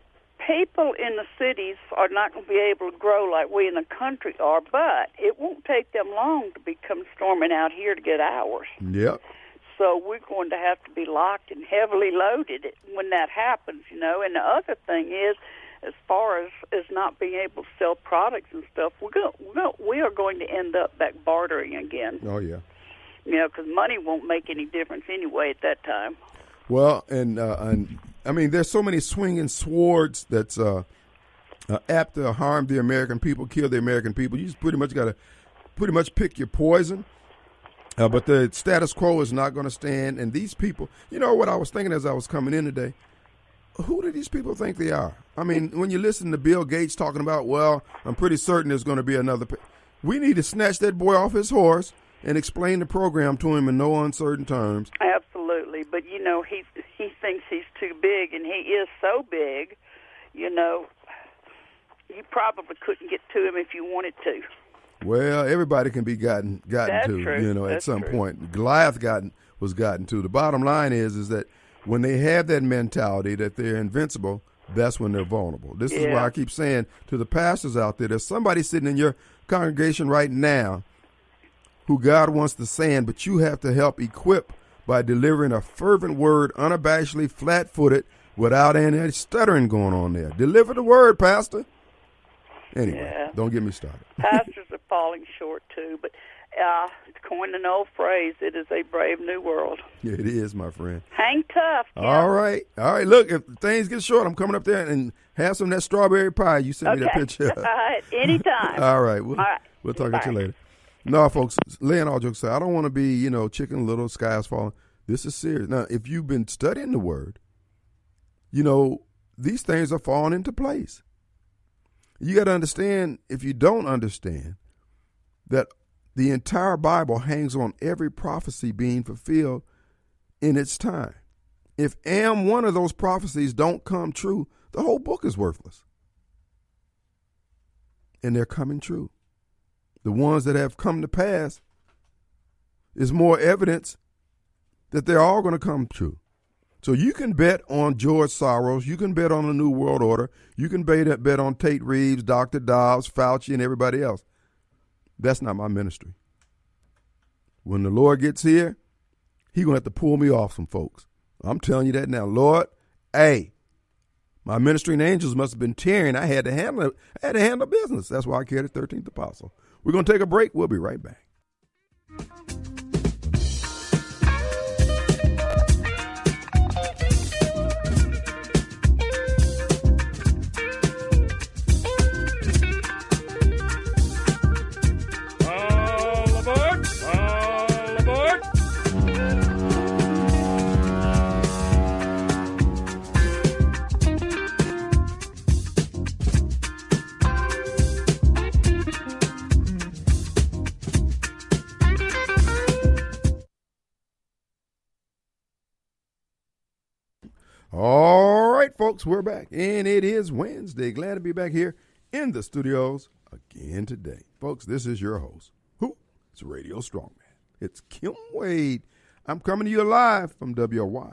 People in the cities are not going to be able to grow like we in the country are, but it won't take them long to become storming out here to get ours. Yep. So we're going to have to be locked and heavily loaded when that happens, you know. And the other thing is, as far as as not being able to sell products and stuff, we're going we're going we are going to end up back bartering again, Oh, yeah. you know, because money won't make any difference anyway at that time. Well, and uh, and I mean, there's so many swinging swords that's uh, uh, apt to harm the American people, kill the American people. You just pretty much got to pretty much pick your poison. Uh, but the status quo is not going to stand. And these people, you know what I was thinking as I was coming in today? Who do these people think they are? I mean, when you listen to Bill Gates talking about, well, I'm pretty certain there's going to be another. We need to snatch that boy off his horse and explain the program to him in no uncertain terms. Absolutely, but you know he he thinks he's too big, and he is so big. You know, you probably couldn't get to him if you wanted to. Well, everybody can be gotten gotten That's to, true. you know, at some true. point. Goliath gotten was gotten to. The bottom line is is that when they have that mentality that they're invincible, that's when they're vulnerable. This is why I keep saying to the pastors out there, there's somebody sitting in your congregation right now who God wants to send, but you have to help equip by delivering a fervent word, unabashedly, flat footed, without any stuttering going on there. Deliver the word, Pastor. Anyway, Yeah. don't get me started. Pastors are falling short too, but uh, to coin an old phrase, it is a brave new world. Yeah, it is, my friend. Hang tough. All right. All right. Look, if things get short, I'm coming up there and have some of that strawberry pie. You sent me that Okay. picture. All right. Anytime. All right. We'll, All right. we'll talk Bye. at you later. No, folks, laying all jokes aside, I don't want to be, you know, chicken little, skies falling. This is serious. Now, if you've been studying the word, you know, these things are falling into place. You got to understand, if you don't understand, that the entire Bible hangs on every prophecy being fulfilled in its time. If am one of those prophecies don't come true, the whole book is worthless. And they're coming true. The ones that have come to pass is more evidence that they're all going to come true. So you can bet on George Soros, you can bet on the New World Order, you can bet, on Tate Reeves, Dr. Dobbs, Fauci, and everybody else. That's not my ministry. When the Lord gets here, He's gonna have to pull me off some folks. I'm telling you that now, Lord. Hey, my ministering angels must have been tearing. I had to handle. I had to handle business. That's why I carried the 13th apostle. We're gonna take a break. We'll be right back. Right, folks, we're back. And it is Wednesday. Glad to be back here in the studios again today. Folks, this is your host. Who? It's Radio Strongman. It's Kim Wade. I'm coming to you live from WYAB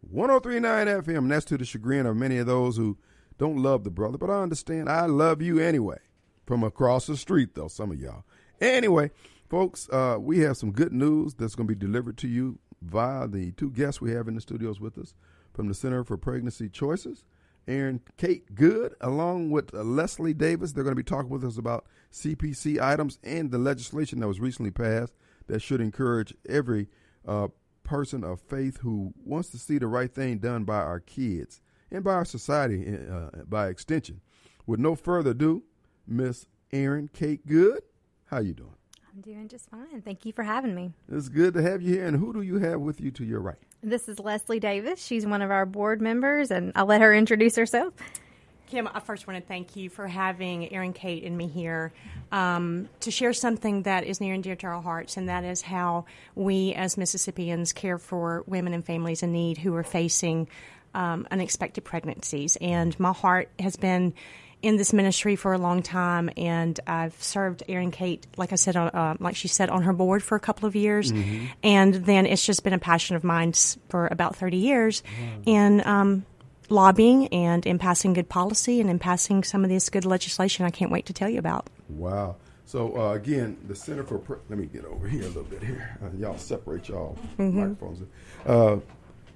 1039 FM. That's to the chagrin of many of those who don't love the brother, but I understand. I love you anyway. From across the street, though, some of y'all. Anyway, folks, uh, we have some good news that's going to be delivered to you via the two guests we have in the studios with us from the Center for Pregnancy Choices. Erin Kate Good, along with uh, Leslie Davis. They're going to be talking with us about CPC items and the legislation that was recently passed that should encourage every uh, person of faith who wants to see the right thing done by our kids and by our society uh, by extension. With no further ado, Miss Erin Kate Good, how you doing? I'm doing just fine. Thank you for having me. It's good to have you here. And who do you have with you to your right? This is Leslie Davis. She's one of our board members, and I'll let her introduce herself. Kim, I first want to thank you for having Erin, Kate and me here um, to share something that is near and dear to our hearts, and that is how we as Mississippians care for women and families in need who are facing um, unexpected pregnancies. And my heart has been in this ministry for a long time, and I've served Erin Kate, like I said, on, uh, like she said, on her board for a couple of years, and then it's just been a passion of mine for about thirty years, and um, lobbying and in passing good policy and in passing some of this good legislation. I can't wait to tell you about. Wow. So uh, again, the Center for Pre- let me get over here a little bit here. Uh, y'all separate y'all microphones. Uh,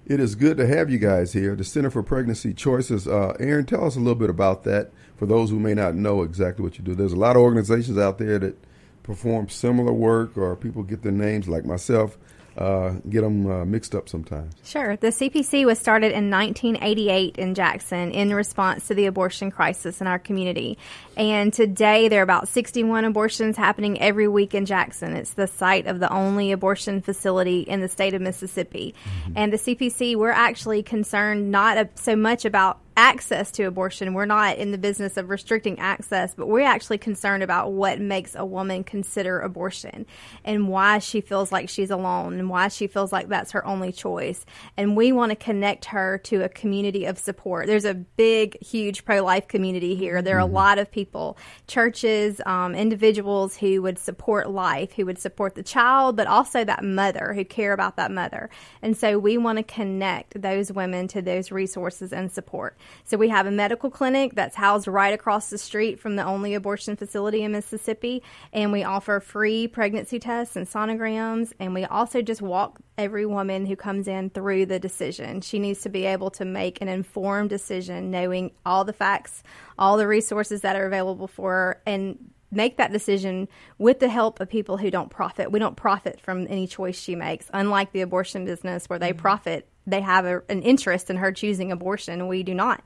it is good to have you guys here. The Center for Pregnancy Choices. Uh, Erin, tell us a little bit about that for those who may not know exactly what you do. There's a lot of organizations out there that perform similar work, or people get their names like myself, uh, get them uh, mixed up sometimes. Sure. The CPC was started in 1988 in Jackson in response to the abortion crisis in our community. And today there are about 61 abortions happening every week in Jackson. It's the site of the only abortion facility in the state of Mississippi. And the CPC, we're actually concerned not a- so much about access to abortion. We're not in the business of restricting access, but we're actually concerned about what makes a woman consider abortion and why she feels like she's alone and why she feels like that's her only choice. And we want to connect her to a community of support. There's a big, huge pro life community here. There are a lot of people, churches, um, individuals who would support life, who would support the child, but also that mother who care about that mother. And so we want to connect those women to those resources and support. So we have a medical clinic that's housed right across the street from the only abortion facility in Mississippi, and we offer free pregnancy tests and sonograms, and we also just walk every woman who comes in through the decision. She needs to be able to make an informed decision, knowing all the facts, all the resources that are available for her, and make that decision with the help of people who don't profit. We don't profit from any choice she makes, unlike the abortion business where they mm-hmm. profit. They have a, an interest in her choosing abortion. We do not.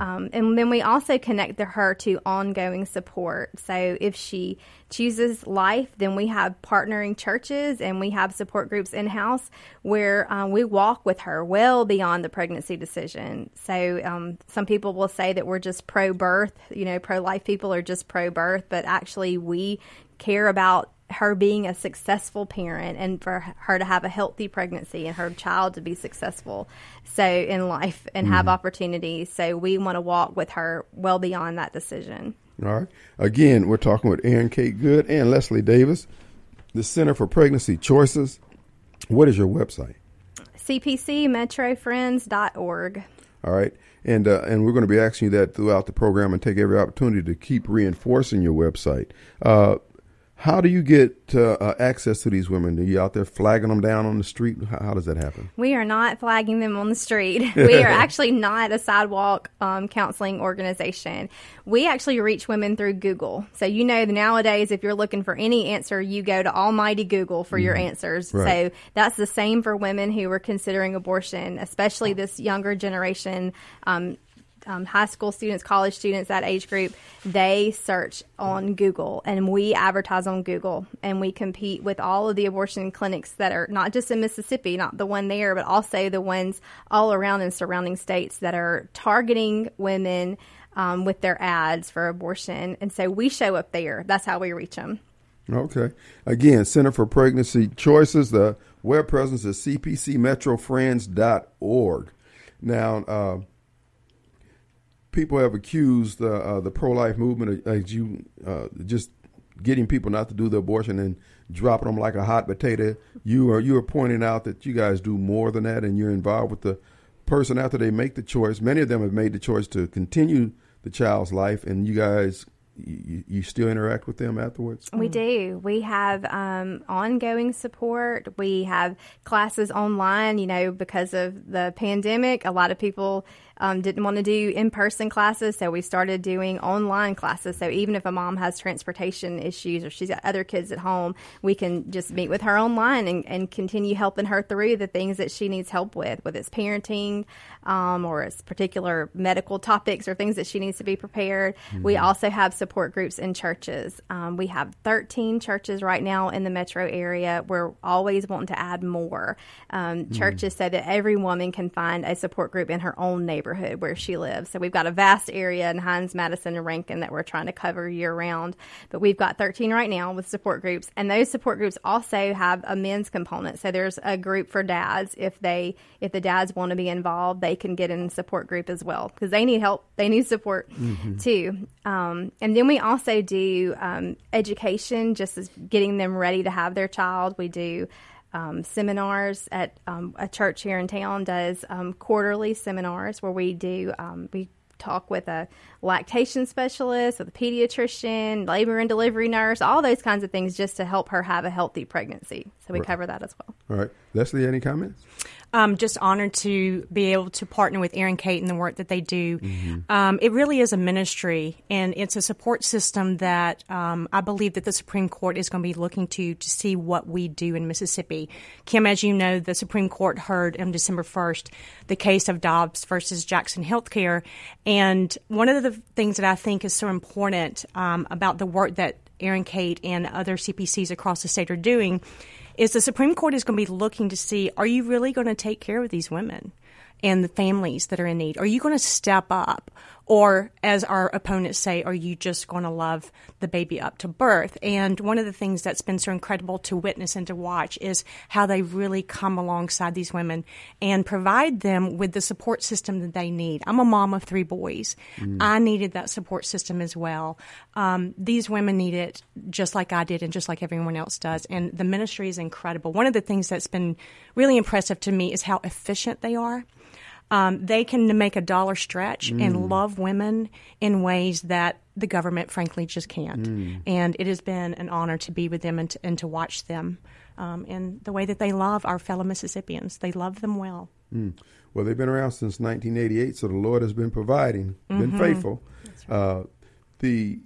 Um, and then we also connect the- her to ongoing support. So if she chooses life, then we have partnering churches and we have support groups in house where um, we walk with her well beyond the pregnancy decision. So um, some people will say that we're just pro birth, you know, pro life people are just pro birth, but actually we care about her being a successful parent and for her to have a healthy pregnancy and her child to be successful so in life and have opportunities so we want to walk with her well beyond that decision All right. Again, we're talking with Erin Kate Good and Leslie Davis, the Center for Pregnancy Choices. What is your website? cpcmetrofriends.org All right. And uh, and we're going to be asking you that throughout the program and take every opportunity to keep reinforcing your website. Uh, how do you get uh, uh, access to these women? Are you out there flagging them down on the street? How, how does that happen? We are not flagging them on the street. We are actually not a sidewalk um, counseling organization. We actually reach women through Google. So, you know, nowadays, if you're looking for any answer, you go to almighty Google for your answers. Right. So, that's the same for women who are considering abortion, especially this younger generation. Um, um, high school students, college students, that age group, they search on Google and we advertise on Google and we compete with all of the abortion clinics that are not just in Mississippi, not the one there, but also the ones all around in surrounding states that are targeting women um, with their ads for abortion. And so we show up there. That's how we reach them. Okay. Again, Center for Pregnancy Choices. The web presence is cpcmetrofriends.org. Now, uh, people have accused uh, uh, the pro-life movement of as you uh, just getting people not to do the abortion and dropping them like a hot potato. You are you are pointing out that you guys do more than that, and you're involved with the person after they make the choice. Many of them have made the choice to continue the child's life, and you guys you, you still interact with them afterwards. We do. We have um, ongoing support. We have classes online. You know, because of the pandemic, a lot of people um, didn't want to do in person classes, so we started doing online classes. So even if a mom has transportation issues or she's got other kids at home, we can just meet with her online and, and continue helping her through the things that she needs help with, whether it's parenting um, or it's particular medical topics or things that she needs to be prepared. We also have support groups in churches. Um, we have 13 churches right now in the metro area. We're always wanting to add more um, churches so that every woman can find a support group in her own neighborhood where she lives. So we've got a vast area in Hinds, Madison, and Rankin that we're trying to cover year round. But we've got 13 right now with support groups, and those support groups also have a men's component. So there's a group for dads if they if the dads want to be involved, they can get in a support group as well because they need help, they need support too. Um, and then we also do um, education, just as getting them ready to have their child. We do um, seminars at um, a church here in town does um, quarterly seminars where we do um, we talk with a lactation specialist, with a pediatrician, labor and delivery nurse, all those kinds of things just to help her have a healthy pregnancy. So we cover that as well. All right, Leslie, any comments? um, just honored to be able to partner with Erin Kate and the work that they do. Um, it really is a ministry, and it's a support system that um, I believe that the Supreme Court is going to be looking to to see what we do in Mississippi. Kim, as you know, the Supreme Court heard on December first the case of Dobbs versus Jackson Healthcare, and one of the things that I think is so important um, about the work that Erin Kate and other CPCs across the state are doing is the Supreme Court is going to be looking to see are you really going to take care of these women and the families that are in need? Are you going to step up? Or, as our opponents say, are you just going to love the baby up to birth? And one of the things that's been so incredible to witness and to watch is how they really come alongside these women and provide them with the support system that they need. I'm a mom of three boys. I needed that support system as well. Um, these women need it just like I did and just like everyone else does. And the ministry is incredible. One of the things that's been really impressive to me is how efficient they are. Um, they can make a dollar stretch and love women in ways that the government, frankly, just can't. And it has been an honor to be with them and to, and to watch them um, in the way that they love our fellow Mississippians. They love them well. Well, they've been around since 1988, so the Lord has been providing, been faithful. Uh, the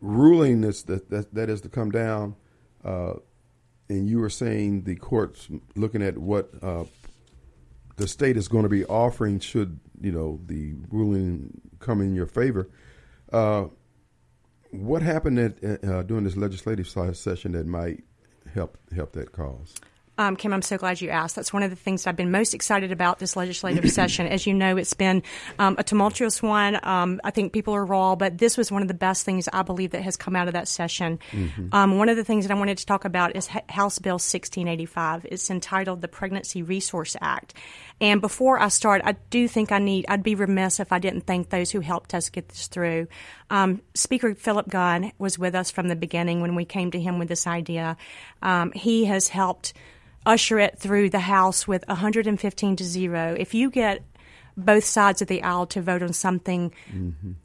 ruling that's, that, that that is to come down, uh, and you were saying the courts looking at what uh, the state is going to be offering should you know the ruling come in your favor. Uh, what happened at, uh, during this legislative session that might help help that cause? Um, Kim, I'm so glad you asked. That's one of the things I've been most excited about this legislative session. As you know, it's been um, a tumultuous one. Um, I think people are raw, but this was one of the best things I believe that has come out of that session. Um, one of the things that I wanted to talk about is H- House Bill 1685. It's entitled the Pregnancy Resource Act. And before I start, I do think I need, I'd be remiss if I didn't thank those who helped us get this through. Um, Speaker Philip Gunn was with us from the beginning when we came to him with this idea. Um, he has helped usher it through the House with 115 to zero. If you get both sides of the aisle to vote on something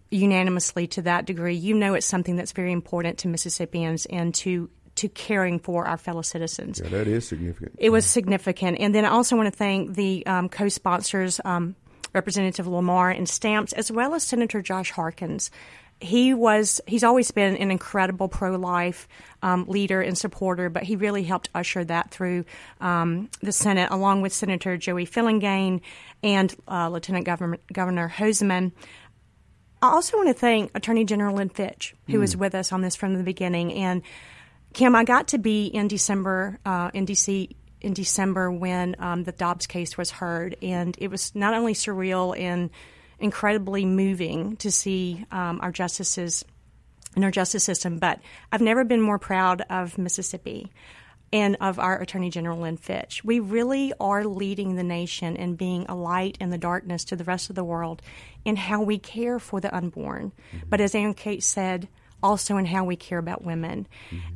unanimously to that degree, you know it's something that's very important to Mississippians and to to caring for our fellow citizens. Yeah, that is significant. It was significant. And then I also want to thank the um, co sponsors, um, Representative Lamar and Stamps, as well as Senator Josh Harkins. He was, he's always been an incredible pro life um, leader and supporter, but he really helped usher that through um, the Senate, along with Senator Joey Fillingane and uh, Lieutenant Governor, Governor Hosemann. I also want to thank Attorney General Lynn Fitch, who was with us on this from the beginning. And Kim, I got to be in December uh, in DC in December when um, the Dobbs case was heard, and it was not only surreal and incredibly moving to see um, our justices in our justice system. But I've never been more proud of Mississippi and of our Attorney General Lynn Fitch. We really are leading the nation in being a light in the darkness to the rest of the world in how we care for the unborn. But as Erin Kate said, also in how we care about women.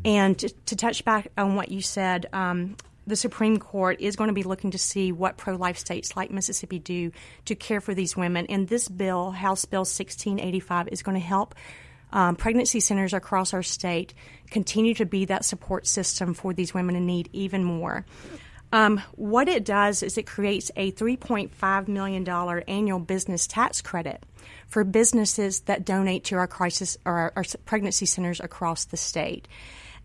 And to, to touch back on what you said, um, the Supreme Court is going to be looking to see what pro life states like Mississippi do to care for these women. And this bill, House Bill 1685, is going to help um, pregnancy centers across our state continue to be that support system for these women in need even more. Um, what it does is it creates a $3.5 million annual business tax credit for businesses that donate to our crisis or our, our pregnancy centers across the state.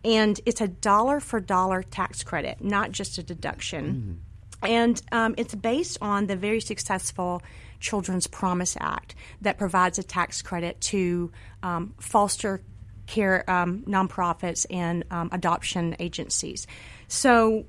And it's a dollar for dollar tax credit, not just a deduction. And um, it's based on the very successful Children's Promise Act that provides a tax credit to um, foster care um, nonprofits and um, adoption agencies. So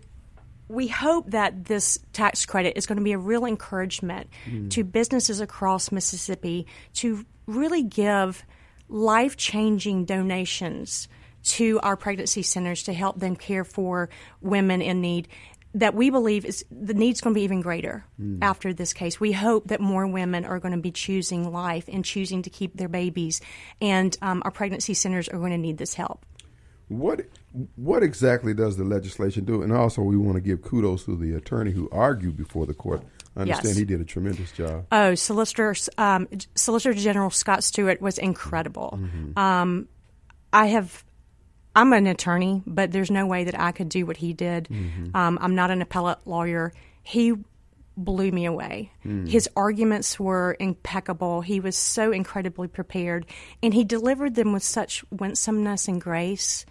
we hope that this tax credit is going to be a real encouragement to businesses across Mississippi to really give life changing donations to our pregnancy centers to help them care for women in need that we believe is the need's going to be even greater after this case. We hope that more women are going to be choosing life and choosing to keep their babies, and um, our pregnancy centers are going to need this help. What what exactly does the legislation do? And also, we want to give kudos to the attorney who argued before the court. I understand Yes. he did a tremendous job. Oh, Solicitor um, Solicitor General Scott Stewart was incredible. Um, I have. I'm an attorney, but there's no way that I could do what he did. Um, I'm not an appellate lawyer. He blew me away. His arguments were impeccable. He was so incredibly prepared, and he delivered them with such winsomeness and grace,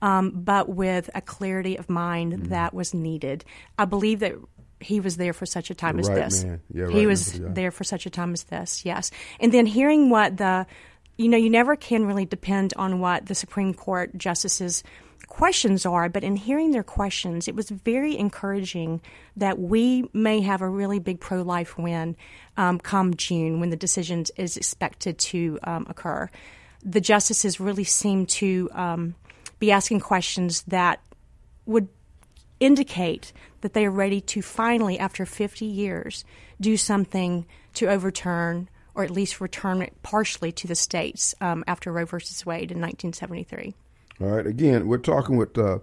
um, but with a clarity of mind that was needed. I believe that he was there for such a time as right this. Yeah, he was there for such a time as this. Yes, and then hearing what the, you know, you never can really depend on what the Supreme Court justices questions are, but in hearing their questions, it was very encouraging that we may have a really big pro life win um, come June when the decision is expected to um, occur. The justices really seem to um, be asking questions that would indicate that they are ready to finally, after 50 years, do something to overturn or at least return it partially to the states um, after Roe versus Wade in 1973. All right. Again, we're talking with uh,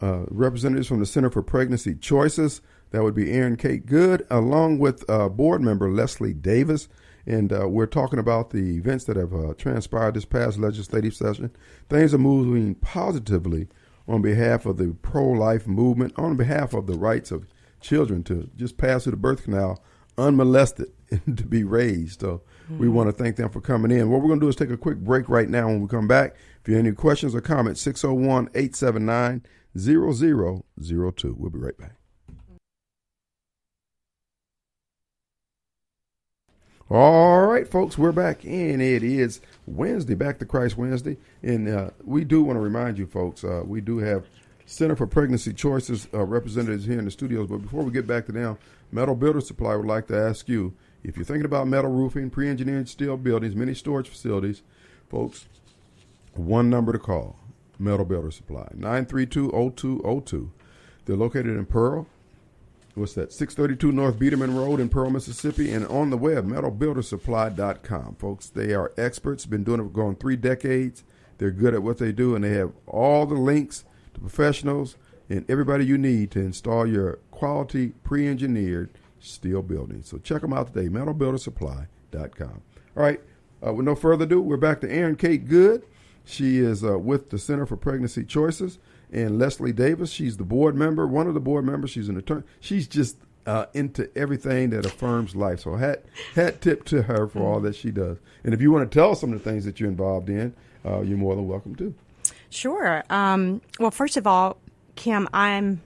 uh, representatives from the Center for Pregnancy Choices. That would be Erin Kate Good, along with uh, board member Leslie Davis. And uh, we're talking about the events that have uh, transpired this past legislative session. Things are moving positively on behalf of the pro life movement, on behalf of the rights of children to just pass through the birth canal unmolested to be raised. So we want to thank them for coming in. What we're going to do is take a quick break right now. When we come back, if you have any questions or comments, 601 879 0002. We'll be right back. All right, folks, we're back, and it is Wednesday, Back to Christ Wednesday, and uh, we do want to remind you, folks, uh, we do have Center for Pregnancy Choices uh, representatives here in the studios. But before we get back to them, Metal Builder Supply would like to ask you if you're thinking about metal roofing, pre-engineered steel buildings, many storage facilities, folks, one number to call: Metal Builder Supply, 932-0202. They're located in Pearl, what's that 632 north bierdeman road in pearl mississippi and on the web metalbuildersupply.com folks they are experts been doing it for going three decades they're good at what they do and they have all the links to professionals and everybody you need to install your quality pre-engineered steel building so check them out today metalbuildersupply.com all right uh, with no further ado we're back to erin kate good she is uh, with the center for pregnancy choices and Leslie Davis. She's the board member, one of the board members. She's an attorney. She's just uh, into everything that affirms life. So hat hat tip to her for all that she does. And if you want to tell us some of the things that you're involved in, uh, you're more than welcome to. Sure. Um, well, first of all, Kim, I'm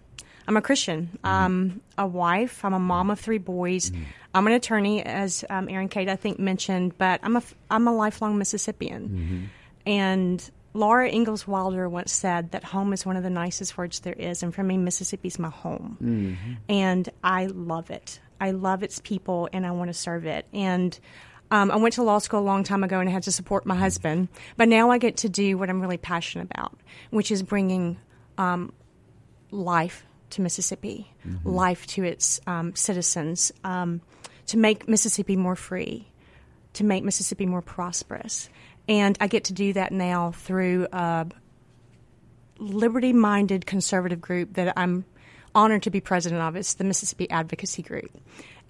I'm a Christian. I'm a wife. I'm a mom of three boys. Mm-hmm. I'm an attorney, as um, Erin Kate I think mentioned, but I'm a I'm a lifelong Mississippian. Mm-hmm. And Laura Ingalls Wilder once said that home is one of the nicest words there is, and for me, Mississippi's my home, and I love it. I love its people, and I want to serve it. And Um, I went to law school a long time ago and I had to support my husband, but now I get to do what I'm really passionate about, which is bringing um, life to Mississippi, life to its um, citizens, um, to make Mississippi more free, to make Mississippi more prosperous. And I get to do that now through a liberty minded conservative group that I'm honored to be president of. It's the Mississippi Advocacy Group.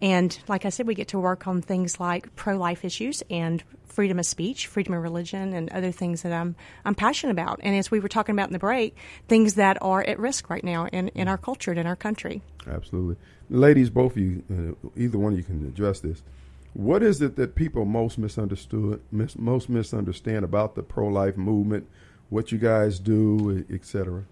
And like I said, we get to work on things like pro life issues and freedom of speech, freedom of religion, and other things that I'm I'm passionate about. And as we were talking about in the break, things that are at risk right now in, in our culture and in our country. Absolutely. Ladies, both of you, uh, either one of you can address this. What is it that people most misunderstood, mis- most misunderstand about the pro life movement, what you guys do, et cetera?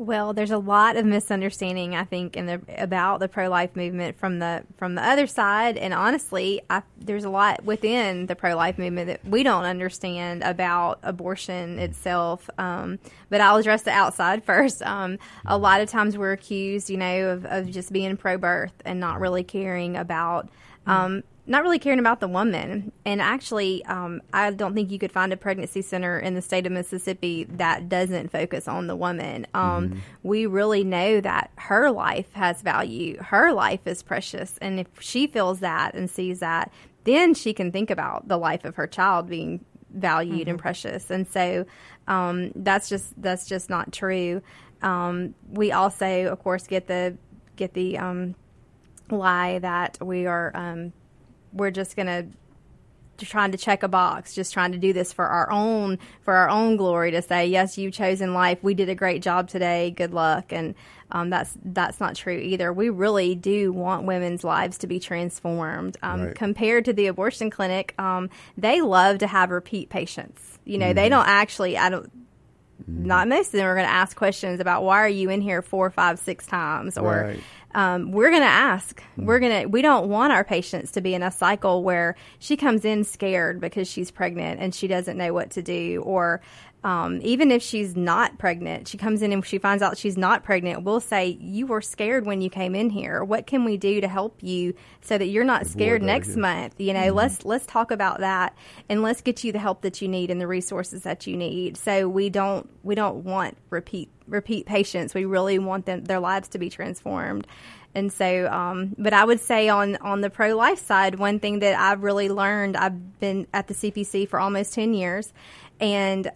Well, there's a lot of misunderstanding, I think, in the about the pro life movement from the from the other side, and honestly, I, there's a lot within the pro life movement that we don't understand about abortion itself. Um, but I'll address the outside first. Um, a lot of times we're accused, you know, of, of just being pro birth and not really caring about. Um, not really caring about the woman. And actually, um, I don't think you could find a pregnancy center in the state of Mississippi that doesn't focus on the woman. Um, We really know that her life has value, her life is precious. And if she feels that and sees that, then she can think about the life of her child being valued and precious. And so um, that's just that's just not true. Um, we also, of course, get the get the um, lie that we are um, we're just gonna trying to check a box, just trying to do this for our own for our own glory to say yes, you've chosen life. We did a great job today. Good luck, and um, that's that's not true either. We really do want women's lives to be transformed. Um, Right. Compared to the abortion clinic, um, they love to have repeat patients. You know, they don't actually. I don't. Not most of them are going to ask questions about why are you in here four, five, six times, or Right. Um, we're going to ask. We're going to. We don't want our patients to be in a cycle where she comes in scared because she's pregnant and she doesn't know what to do, or um, even if she's not pregnant, she comes in and she finds out she's not pregnant. We'll say, "You were scared when you came in here. What can we do to help you so that you're not scared next month?" You know, let's let's talk about that and let's get you the help that you need and the resources that you need. So we don't we don't want repeat repeat patients. We really want them their lives to be transformed. And so, um, but I would say on on the pro life side, one thing that I've really learned, I've been at the CPC for almost ten years, and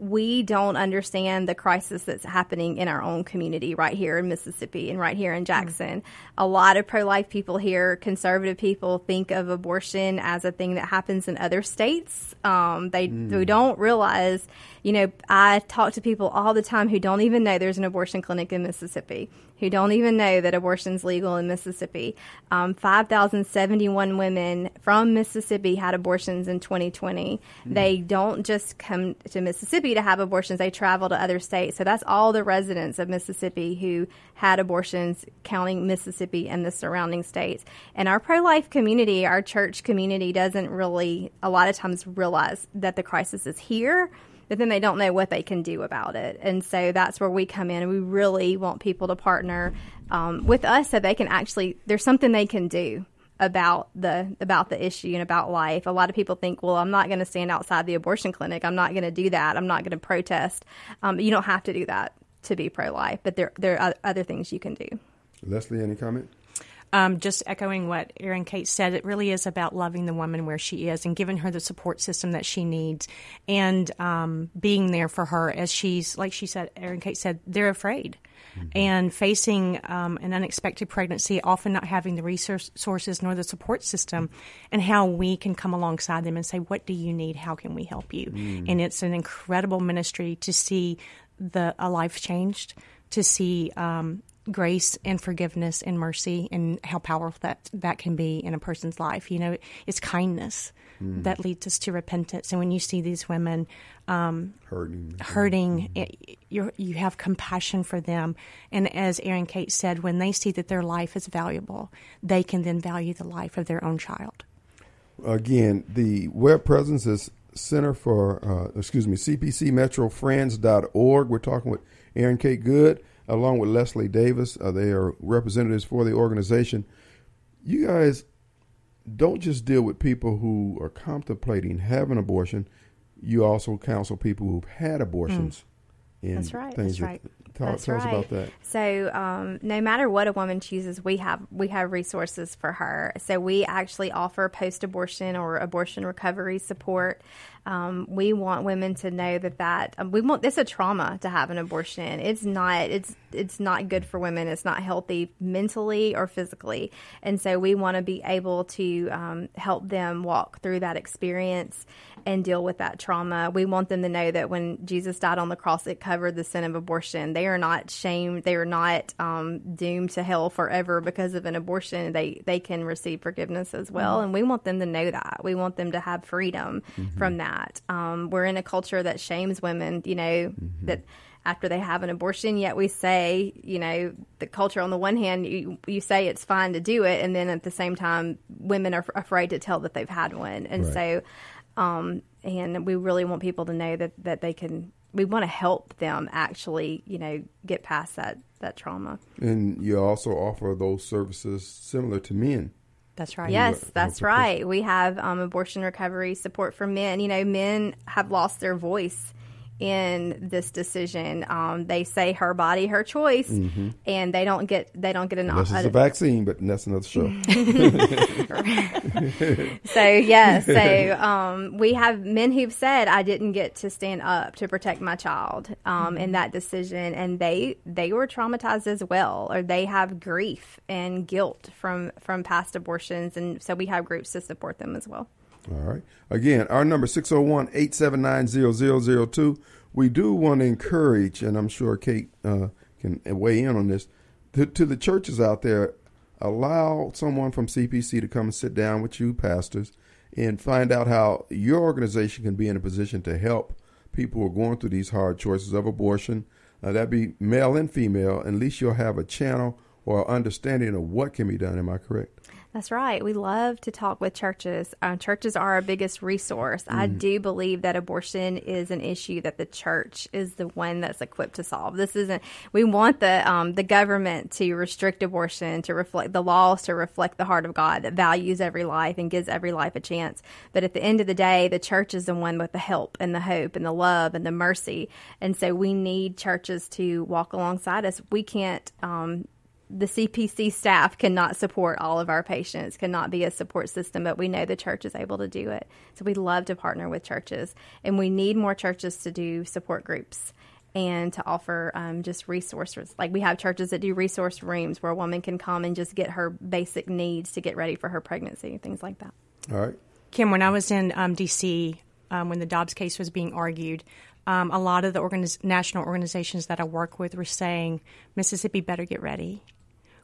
we don't understand the crisis that's happening in our own community right here in Mississippi and right here in Jackson. A lot of pro life people here, conservative people, think of abortion as a thing that happens in other states. Um, they, they don't realize, you know, I talk to people all the time who don't even know there's an abortion clinic in Mississippi, who don't even know that abortion's legal in Mississippi. Um, 5,071 women from Mississippi had abortions in 2020. They don't just come to Mississippi to have abortions, they travel to other states. So that's all the residents of Mississippi who had abortions, counting Mississippi and the surrounding states. And our pro life community, our church community, doesn't really, a lot of times, realize that the crisis is here but then they don't know what they can do about it. And so that's where we come in, and we really want people to partner um, with us so they can actually there's something they can do about the about the issue and about life. A lot of people think, well, I'm not going to stand outside the abortion clinic. I'm not going to do that. I'm not going to protest. Um, you don't have to do that to be pro life, but there there are other things you can do. Leslie, any comment? Um, just echoing what Erin Kate said, it really is about loving the woman where she is and giving her the support system that she needs and um, being there for her as she's, like she said, Erin Kate said, they're afraid. And facing um, an unexpected pregnancy, often not having the resources nor the support system, and how we can come alongside them and say, What do you need? How can we help you? And it's an incredible ministry to see the a life changed, to see um, grace and forgiveness and mercy and how powerful that that can be in a person's life. You know, it's kindness mm. that leads us to repentance. And when you see these women um, Hurting. hurting, mm-hmm. it, you you have compassion for them. And as Erin Kate said, when they see that their life is valuable, they can then value the life of their own child. Again, the web presence is Center for, uh, excuse me, CPCMetroFriends.org. We're talking with Erin Kate Good along with Leslie Davis. Uh, they are representatives for the organization. You guys don't just deal with people who are contemplating having abortion. You also counsel people who've had abortions. And Mm. That's right, Things that's that- right. Tell, That's tell us right. about that. So, um, no matter what a woman chooses, we have we have resources for her. So, we actually offer post abortion or abortion recovery support. Um, we want women to know that that um, we want it's a trauma to have an abortion. It's not it's it's not good for women. It's not healthy mentally or physically, and so we want to be able to um, help them walk through that experience and deal with that trauma. We want them to know that when Jesus died on the cross, it covered the sin of abortion. They are not shamed. They are not um, doomed to hell forever because of an abortion. They they can receive forgiveness as well, Mhm. and we want them to know that. We want them to have freedom from that. Um, we're in a culture that shames women. You know that after they have an abortion, yet we say, you know, the culture on the one hand, you, you say it's fine to do it, and then at the same time, women are f- afraid to tell that they've had one, and Right. so, um, and we really want people to know that that they can. We want to help them actually, you know, get past that that trauma. And you also offer those services similar to men. That's right. Yes, You- that's right. We have um, abortion recovery support for men. You know, men have lost their voice in this decision. Um, they say her body, her choice, Mhm. and they don't get they don't get an Unless it's a- a vaccine, but that's another show. so yeah, so um, we have men who've said I didn't get to stand up to protect my child um, in that decision, and they they were traumatized as well, or they have grief and guilt from from past abortions, and so we have groups to support them as well. All right. Again, our number 601-879-0002. We do want to encourage, and I'm sure Kate uh, can weigh in on this, to, to the churches out there, allow someone from CPC to come and sit down with you, pastors, and find out how your organization can be in a position to help people who are going through these hard choices of abortion. Uh, that be male and female. At least you'll have a channel or understanding of what can be done. Am I correct? That's right. We love to talk with churches. Uh, churches are our biggest resource. I Mm. do believe that abortion is an issue that the church is the one that's equipped to solve. This isn't. We want the um, the government to restrict abortion, to reflect the laws, to reflect the heart of God that values every life and gives every life a chance. But at the end of the day, the church is the one with the help and the hope and the love and the mercy. And so we need churches to walk alongside us. We can't. Um, the CPC staff cannot support all of our patients, cannot be a support system, but we know the church is able to do it. So we love to partner with churches, and we need more churches to do support groups and to offer um, just resources. Like we have churches that do resource rooms where a woman can come and just get her basic needs to get ready for her pregnancy, things like that. All right. Kim, when I was in um, D.C., um, when the Dobbs case was being argued, um, a lot of the organiz- national organizations that I work with were saying Mississippi better get ready.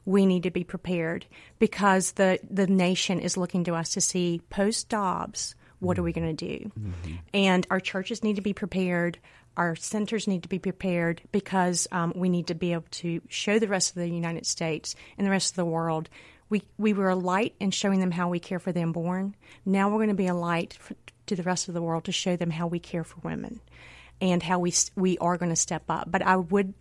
We need to be prepared because the the nation is looking to us to see post Dobbs. What are we going to do? And our churches need to be prepared. Our centers need to be prepared because um, we need to be able to show the rest of the United States and the rest of the world. We, we were a light in showing them how we care for the unborn. Now we're going to be a light for, to the rest of the world to show them how we care for women and how we, we are going to step up. But I would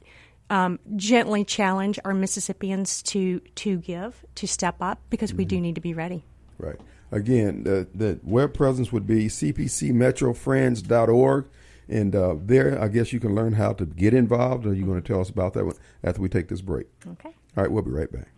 um, gently challenge our Mississippians to, to give, to step up, because we do need to be ready. Right. Again, the, the web presence would be cpcmetrofriends.org. And uh, there, I guess you can learn how to get involved. Are you going to tell us about that one after we take this break? Okay. All right, we'll be right back.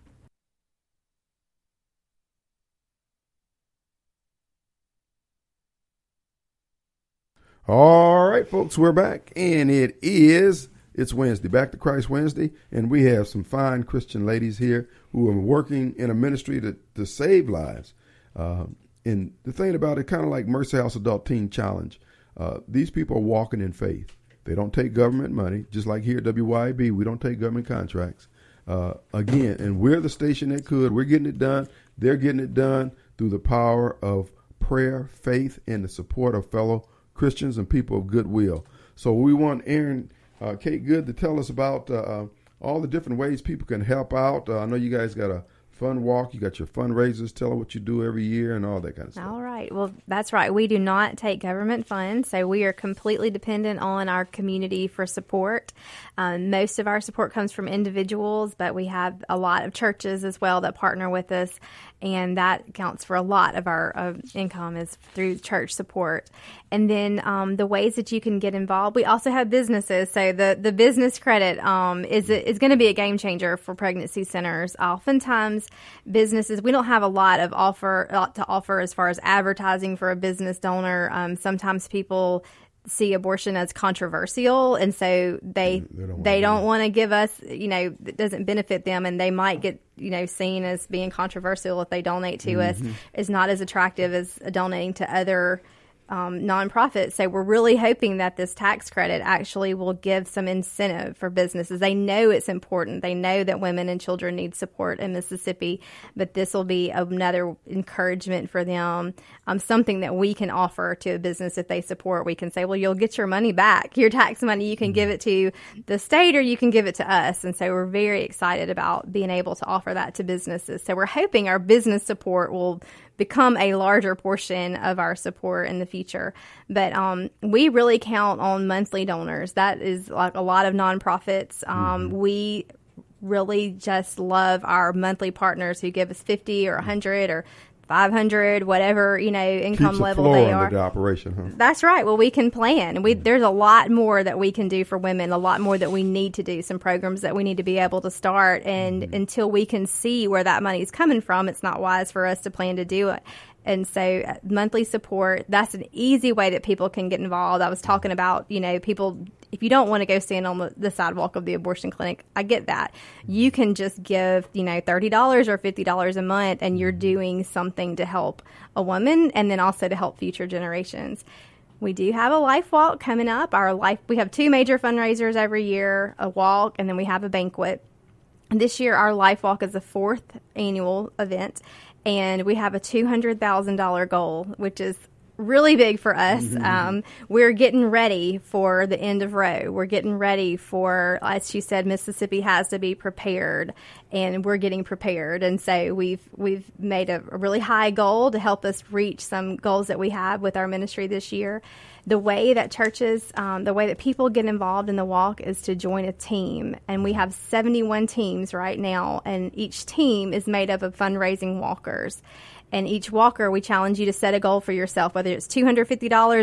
All right, folks, we're back, and it is it's Wednesday, Back to Christ Wednesday, and we have some fine Christian ladies here who are working in a ministry to to save lives. Uh, and the thing about it, kind of like Mercy House Adult Teen Challenge, uh, these people are walking in faith. They don't take government money, just like here at WYB, we don't take government contracts. Uh, again, and we're the station that could. We're getting it done. They're getting it done through the power of prayer, faith, and the support of fellow Christians and people of goodwill. So we want Erin, uh, Kate Good, to tell us about uh, all the different ways people can help out. Uh, I know you guys got a fun walk. You got your fundraisers. Tell her what you do every year and all that kind of stuff. All right. right. Well, that's right. We do not take government funds, so we are completely dependent on our community for support. Um, most of our support comes from individuals, but we have a lot of churches as well that partner with us, and that counts for a lot of our uh, income is through church support. And then um, the ways that you can get involved, we also have businesses. So the the business credit um, is is going to be a game changer for pregnancy centers. Oftentimes, businesses we don't have a lot of offer lot to offer as far as advertising for a business donor. Um, sometimes people see abortion as controversial and so they they don't want to give us you know it doesn't benefit them and they might get you know seen as being controversial if they donate to us. Mm-hmm. Is not as attractive as donating to other um, nonprofits. So we're really hoping that this tax credit actually will give some incentive for businesses. They know it's important. They know that women and children need support in Mississippi, but this will be another encouragement for them. Um, something that we can offer to a business if they support. We can say, well, you'll get your money back, your tax money. You can give it to the state or you can give it to us. And so we're very excited about being able to offer that to businesses. So we're hoping our business support will become a larger portion of our support in the future. But um, we really count on monthly donors. That is like a lot of nonprofits. Um, We really just love our monthly partners who give us 50 or 100 or 500, whatever, you know, income Keeps level they under are. the operation, huh? That's right. Well, we can plan. We mm. there's a lot more that we can do for women. A lot more that we need to do. Some programs that we need to be able to start. And mm-hmm. until we can see where that money is coming from, it's not wise for us to plan to do it. And so, uh, monthly support, that's an easy way that people can get involved. I was talking about, you know, people, if you don't want to go stand on the, the sidewalk of the abortion clinic, I get that. You can just give, you know, $30 or $50 a month, and you're doing something to help a woman and then also to help future generations. We do have a life walk coming up. Our life, we have two major fundraisers every year a walk, and then we have a banquet. This year, our Life Walk is the fourth annual event, and we have a $200,000 goal, which is really big for us. Um, we're getting ready for the end of Roe. We're getting ready for, as she said, Mississippi has to be prepared, and we're getting prepared. And so we've we've made a, a really high goal to help us reach some goals that we have with our ministry this year. The way that churches, um, the way that people get involved in the walk is to join a team, and we have 71 teams right now, and each team is made up of fundraising walkers. And each walker, we challenge you to set a goal for yourself, whether it's $250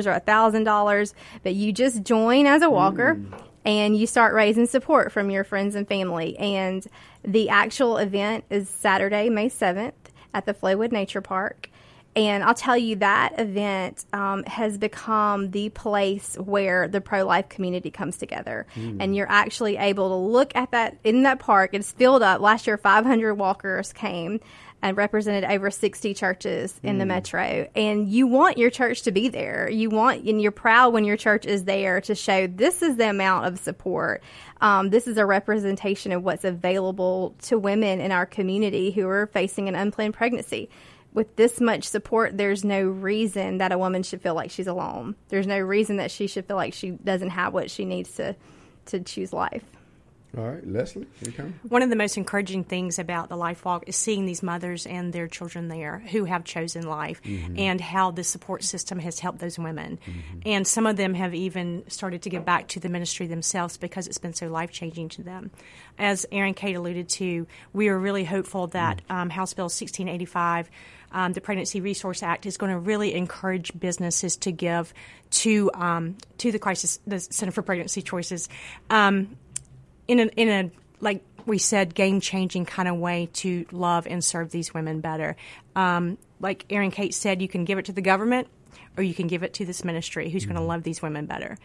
or $1,000, but you just join as a walker and you start raising support from your friends and family. And the actual event is Saturday, May 7th at the Flowood Nature Park. And I'll tell you that event um, has become the place where the pro life community comes together. And you're actually able to look at that in that park. It's filled up. Last year, 500 walkers came and represented over 60 churches in the metro. And you want your church to be there. You want, and you're proud when your church is there to show this is the amount of support. Um, this is a representation of what's available to women in our community who are facing an unplanned pregnancy. With this much support, there's no reason that a woman should feel like she's alone. There's no reason that she should feel like she doesn't have what she needs to to choose life. All right, Leslie? One of the most encouraging things about the Life Walk is seeing these mothers and their children there who have chosen life and how the support system has helped those women. And some of them have even started to give back to the ministry themselves because it's been so life changing to them. As Erin Kate alluded to, we are really hopeful that um, House Bill 1685. Um, the Pregnancy Resource Act is going to really encourage businesses to give to um, to the crisis, the Center for Pregnancy Choices, um, in a, in a like we said, game changing kind of way to love and serve these women better. Um, like Erin Kate said, you can give it to the government or you can give it to this ministry who's going to love these women better.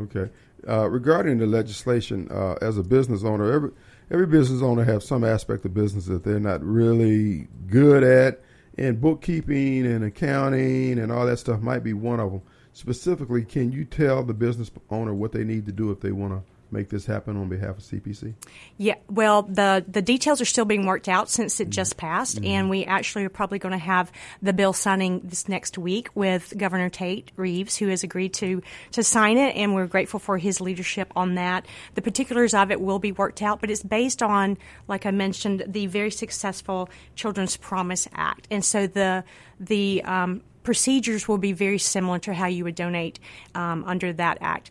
Okay. Uh, regarding the legislation, uh, as a business owner, every every business owner have some aspect of business that they're not really good at, and bookkeeping and accounting and all that stuff might be one of them. Specifically, can you tell the business owner what they need to do if they want to make this happen on behalf of CPC? Yeah, well, the the details are still being worked out since it just passed, and we actually are probably going to have the bill signing this next week with Governor Tate Reeves, who has agreed to to sign it, and we're grateful for his leadership on that. The particulars of it will be worked out, but it's based on, like I mentioned, the very successful Children's Promise Act, and so the the um, procedures will be very similar to how you would donate um, under that act.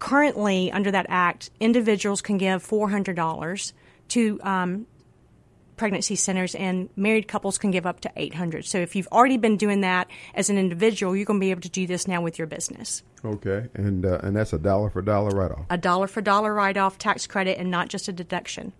Currently, under that act, individuals can give $400 to um, pregnancy centers and married couples can give up to 800 so if you've already been doing that as an individual you're going to be able to do this now with your business. Okay, and uh, and that's a dollar for dollar write off. a dollar for dollar write-off tax credit and not just a deduction.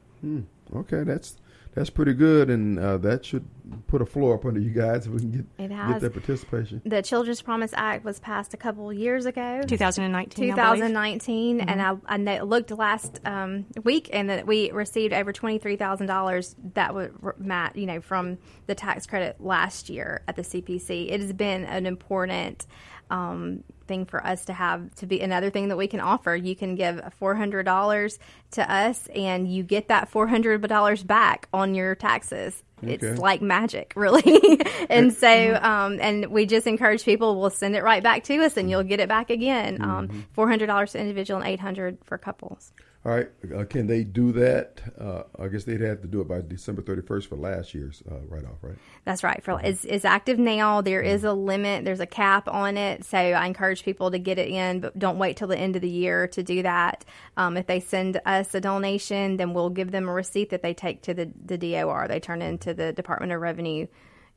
Okay, that's that's pretty good, and uh, that should put a floor up under you guys if we can get It get has. that participation. The Children's Promise Act was passed a couple years ago. 2019 I believe. 2019, and I, I know, looked last um, week, and that we received over twenty three thousand dollars that would Matt, you know, from the tax credit last year at the CPC. It has been an important um, thing for us to have to be another thing that we can offer. You can give four hundred dollars to us, and you get that four hundred dollars back on your taxes. Okay. It's like magic, really. and so, um, and we just encourage people. We'll send it right back to us, and you'll get it back again. Um, Four hundred dollars to individual and eight hundred for couples. All right, uh, can they do that? Uh, I guess they'd have to do it by December thirty first for last year's uh, write off, right? That's right. For it's, it's active now. There is a limit. There's a cap on it. So I encourage people to get it in, but don't wait till the end of the year to do that. Um, if they send us a donation, then we'll give them a receipt that they take to the the DOR. They turn into the Department of Revenue,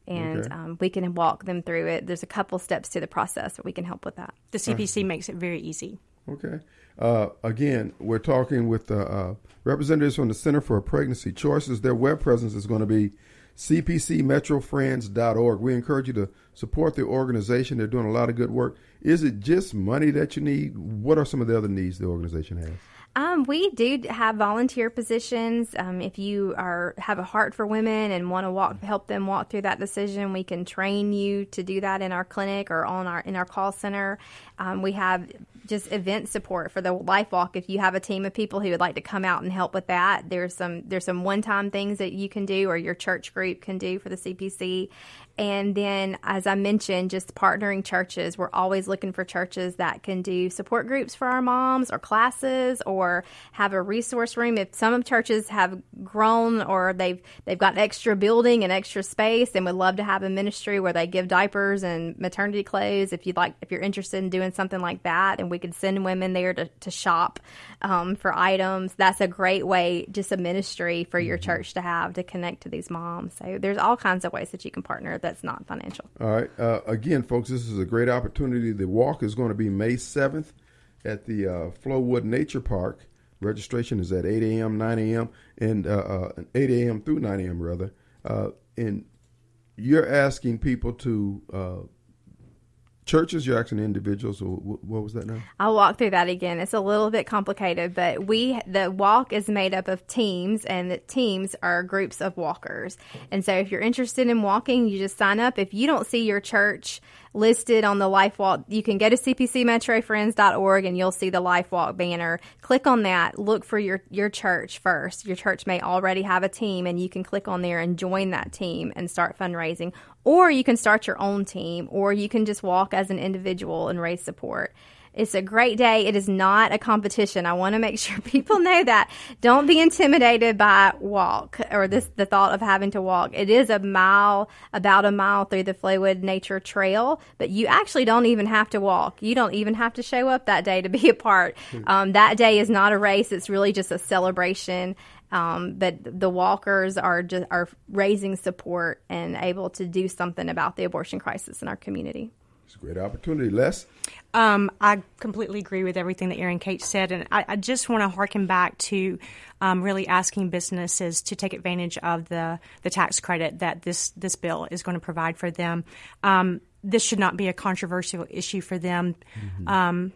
and Okay. um, we can walk them through it. There's a couple steps to the process, but we can help with that. the cpc makes it very easy Okay. Uh, again, we're talking with uh, uh, representatives from the Center for Pregnancy Choices. Their web presence is going to be cpcmetrofriends.org. We encourage you to support the organization. They're doing a lot of good work. Is it just money that you need? What are some of the other needs the organization has? Um, we do have volunteer positions. Um, if you are have a heart for women and want to walk, help them walk through that decision, we can train you to do that in our clinic or on our in our call center. Um, we have just event support for the life walk. If you have a team of people who would like to come out and help with that, there's some there's some one time things that you can do or your church group can do for the CPC. And then, as I mentioned, just partnering churches. We're always looking for churches that can do support groups for our moms or classes or have a resource room. If some of churches have grown or they've they've got extra building and extra space and would love to have a ministry where they give diapers and maternity clothes. If you'd like, if you're interested in doing something like that, and we could send women there to, to shop um, for items, that's a great way, just a ministry for your church to have to connect to these moms. So there's all kinds of ways that you can partner that's not financial. All right. Uh, again, folks, this is a great opportunity. The walk is going to be May 7th at the uh, Flowood Nature Park. Registration is at 8 a.m., 9 a.m., and uh, uh, 8 a.m. through 9 a.m., rather. Uh, and you're asking people to, uh, churches, you're asking individuals, or what was that now? I'll walk through that again. It's a little bit complicated, but we the walk is made up of teams, and the teams are groups of walkers. And so, if you're interested in walking, you just sign up. If you don't see your church listed on the Life Walk, you can go to cpcmetrofriends.org and you'll see the Life Walk banner. Click on that. Look for your your church first. Your church may already have a team, and you can click on there and join that team and start fundraising. Or you can start your own team, or you can just walk as an individual and raise support. It's a great day. It is not a competition. I want to make sure people know that. Don't be intimidated by walk or this the thought of having to walk. It is a mile, about a mile through the Flowood Nature Trail, but you actually don't even have to walk. You don't even have to show up that day to be a part. Um, that day is not a race. It's really just a celebration. Um, but the walkers are just are raising support and able to do something about the abortion crisis in our community. It's a great opportunity. Les? Um, I completely agree with everything that Erin Kate said, and I, I just want to harken back to um, really asking businesses to take advantage of the the tax credit that this this bill is going to provide for them. Um, this should not be a controversial issue for them. Um,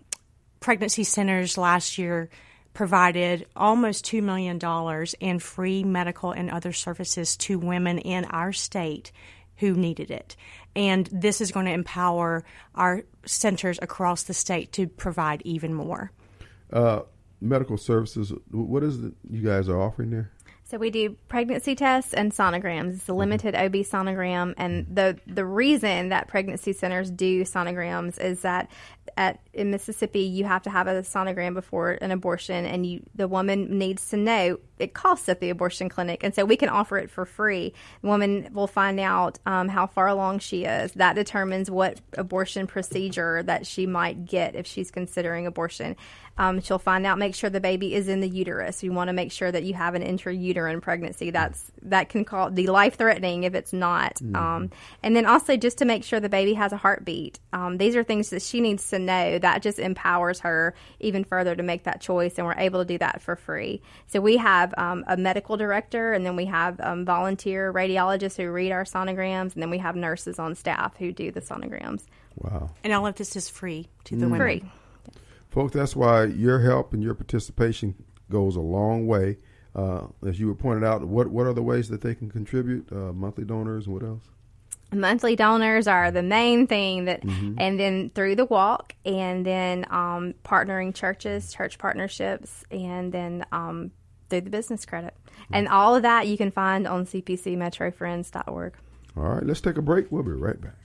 pregnancy centers last year provided almost $2 million in free medical and other services to women in our state who needed it. And this is going to empower our centers across the state to provide even more. Uh, medical services, what is it you guys are offering there? So we do pregnancy tests and sonograms. It's a limited OB sonogram, and the the reason that pregnancy centers do sonograms is that at in Mississippi you have to have a sonogram before an abortion, and you the woman needs to know it costs at the abortion clinic, and so we can offer it for free. The woman will find out um, how far along she is. That determines what abortion procedure that she might get if she's considering abortion. Um, she'll find out, make sure the baby is in the uterus. You want to make sure that you have an intrauterine pregnancy. That's that can call the life threatening if it's not. Um, and then also just to make sure the baby has a heartbeat. Um, these are things that she needs to know. That just empowers her even further to make that choice, and we're able to do that for free. So we have um, a medical director, and then we have um, volunteer radiologists who read our sonograms, and then we have nurses on staff who do the sonograms. Wow. And all of this is free to the women. Free. Folks, that's why your help and your participation goes a long way. Uh, as you were pointed out, what what are the ways that they can contribute? Uh, monthly donors and what else? monthly donors are the main thing that and then through the walk and then um, partnering churches church partnerships and then um, through the business credit and all of that you can find on cpcmetrofriends.org All right, let's take a break. We'll be right back.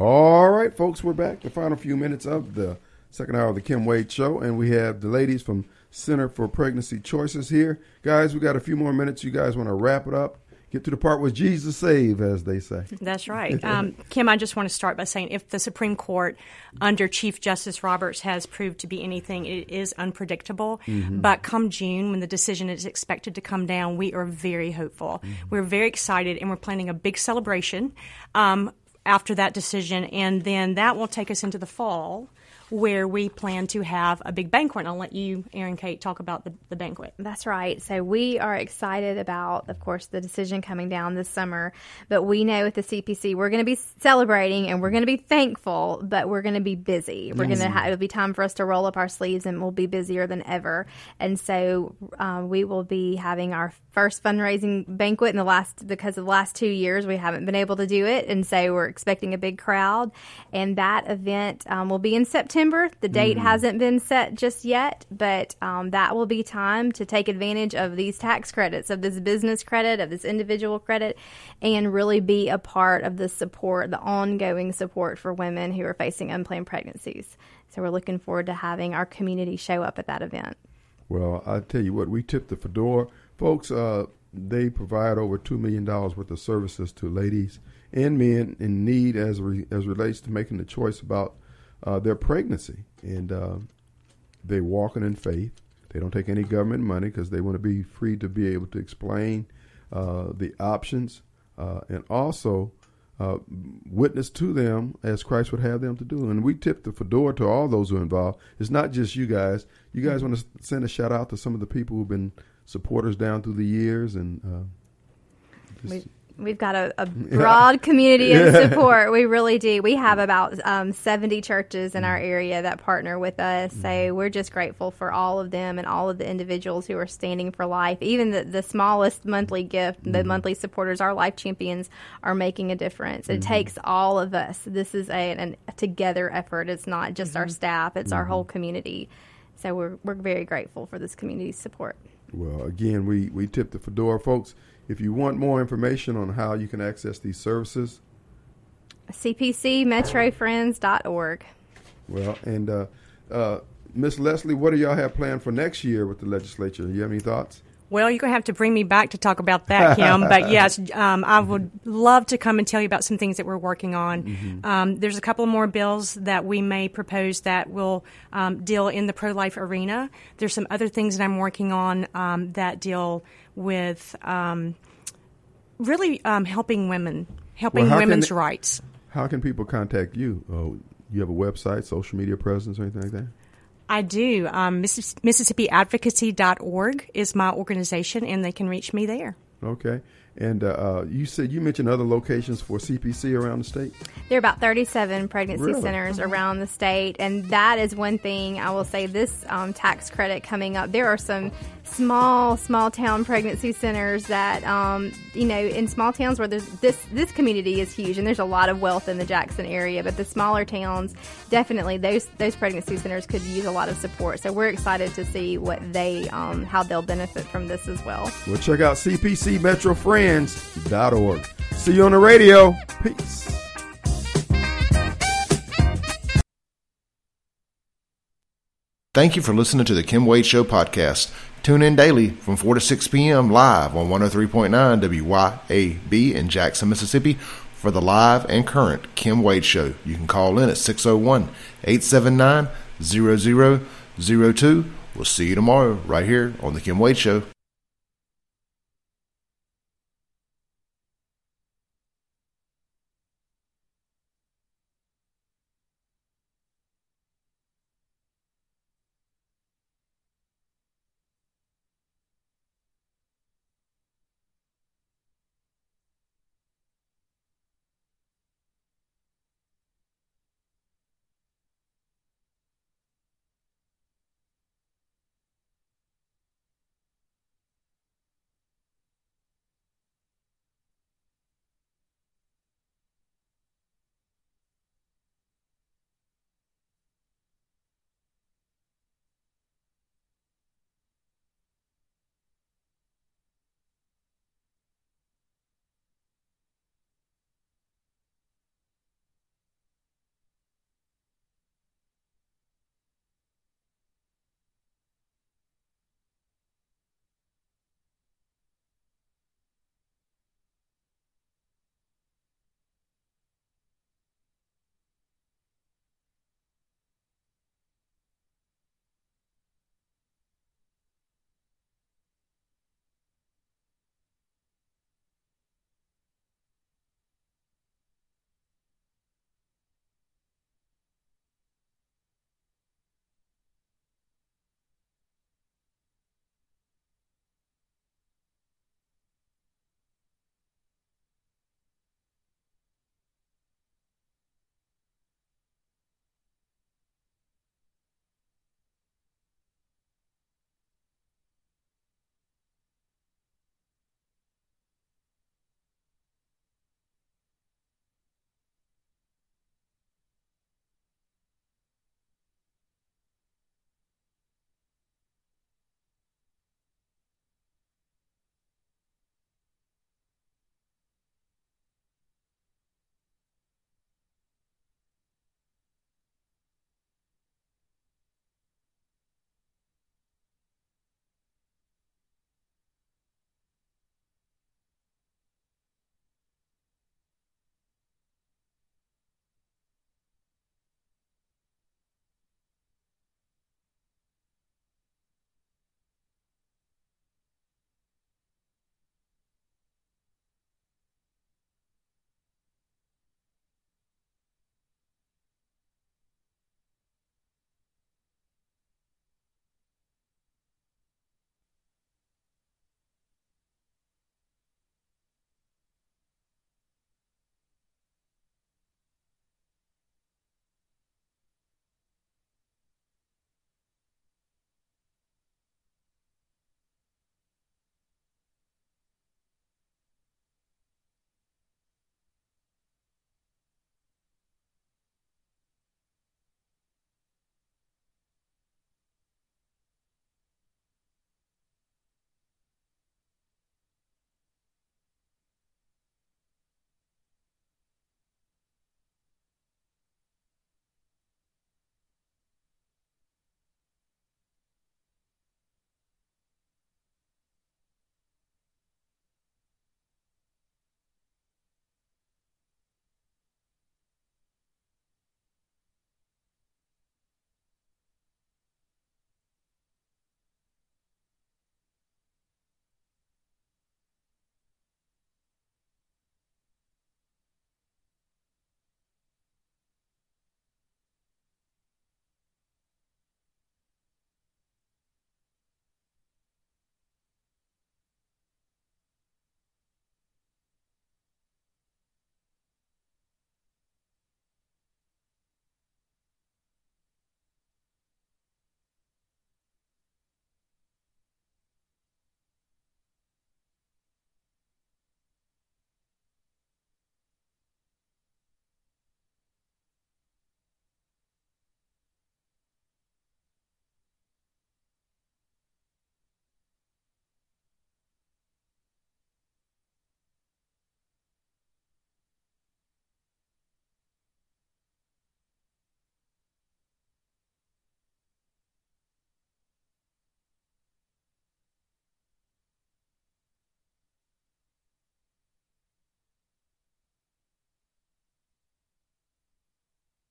All right, folks, we're back. The final few minutes of the second hour of the Kim Wade Show, and we have the ladies from Center for Pregnancy Choices here. Guys, we got a few more minutes. You guys want to wrap it up? Get to the part where Jesus save, as they say. That's right. Um, Kim, I just want to start by saying if the Supreme Court under Chief Justice Roberts has proved to be anything, it is unpredictable. But come June, when the decision is expected to come down, we are very hopeful. We're very excited and we're planning a big celebration um, after that decision. And then that will take us into the fall where we plan to have a big banquet. And I'll let you, Erin Kate, talk about the, the banquet. That's right. So we are excited about, of course, the decision coming down this summer. But we know at the CPC we're going to be celebrating and we're going to be thankful, but we're going to be busy. We're going to ha- it'll be time for us to roll up our sleeves and we'll be busier than ever. And so um, we will be having our first fundraising banquet in the last because of the last two years we haven't been able to do it, and so we're expecting a big crowd. And that event um, will be in September. The date hasn't been set just yet, but um, that will be time to take advantage of these tax credits, of this business credit, of this individual credit, and really be a part of the support, the ongoing support for women who are facing unplanned pregnancies. So we're looking forward to having our community show up at that event. Well, I tell you what, we tip the fedora, folks. Uh, they provide over two million dollars worth of services to ladies and men in need as re, as relates to making the choice about uh, their pregnancy, and uh, they walking in faith. They don't take any government money because they want to be free to be able to explain uh, the options uh, and also uh, witness to them as Christ would have them to do. And we tip the fedora to all those who are involved. It's not just you guys. You guys want to send a shout out to some of the people who've been supporters down through the years and. Uh, just- We, we've got a, a broad community of support. We really do. We have about um, 70 churches in our area that partner with us. So mm-hmm. we're just grateful for all of them and all of the individuals who are standing for life. Even the, the smallest monthly gift, the mm-hmm. monthly supporters, our life champions, are making a difference. It mm-hmm. takes all of us. This is a, an, a together effort. It's not just our staff, it's our whole community. So we're, we're very grateful for this community's support. Well, again, we, we tip the fedora, folks. If you want more information on how you can access these services, CPCmetrofriends.org. well, and uh, uh, Miss Leslie, what do y'all have planned for next year with the legislature? You have any thoughts? Well, you're going to have to bring me back to talk about that, Kim. but yes, um, I would love to come and tell you about some things that we're working on. Um, there's a couple more bills that we may propose that will um, deal in the pro life arena. There's some other things that I'm working on um, that deal with um, really um, helping women, helping Well, how can women's they- rights. How can people contact you? Oh, you have a website, social media presence, or anything like that? I do. Um, Missis- MississippiAdvocacy.org is my organization, and they can reach me there. Okay. And uh, uh, you said you mentioned other locations for CPC around the state. There are about 37 pregnancy Really? centers around the state, and that is one thing I will say. This um, tax credit coming up, there are some small, small town pregnancy centers that, um, you know, in small towns where there's this this community is huge, and there's a lot of wealth in the Jackson area. But the smaller towns, definitely those those pregnancy centers could use a lot of support. So we're excited to see what they um, how they'll benefit from this as well. Well, check out cpcmetrofriends.org. See you on the radio. Peace. Thank you for listening to the Kim Wade Show podcast. Tune in daily from 4 to 6 p.m. live on 103.9 WYAB in Jackson, Mississippi for the live and current Kim Wade Show. You can call in at 601 879 0002. We'll see you tomorrow right here on the Kim Wade Show.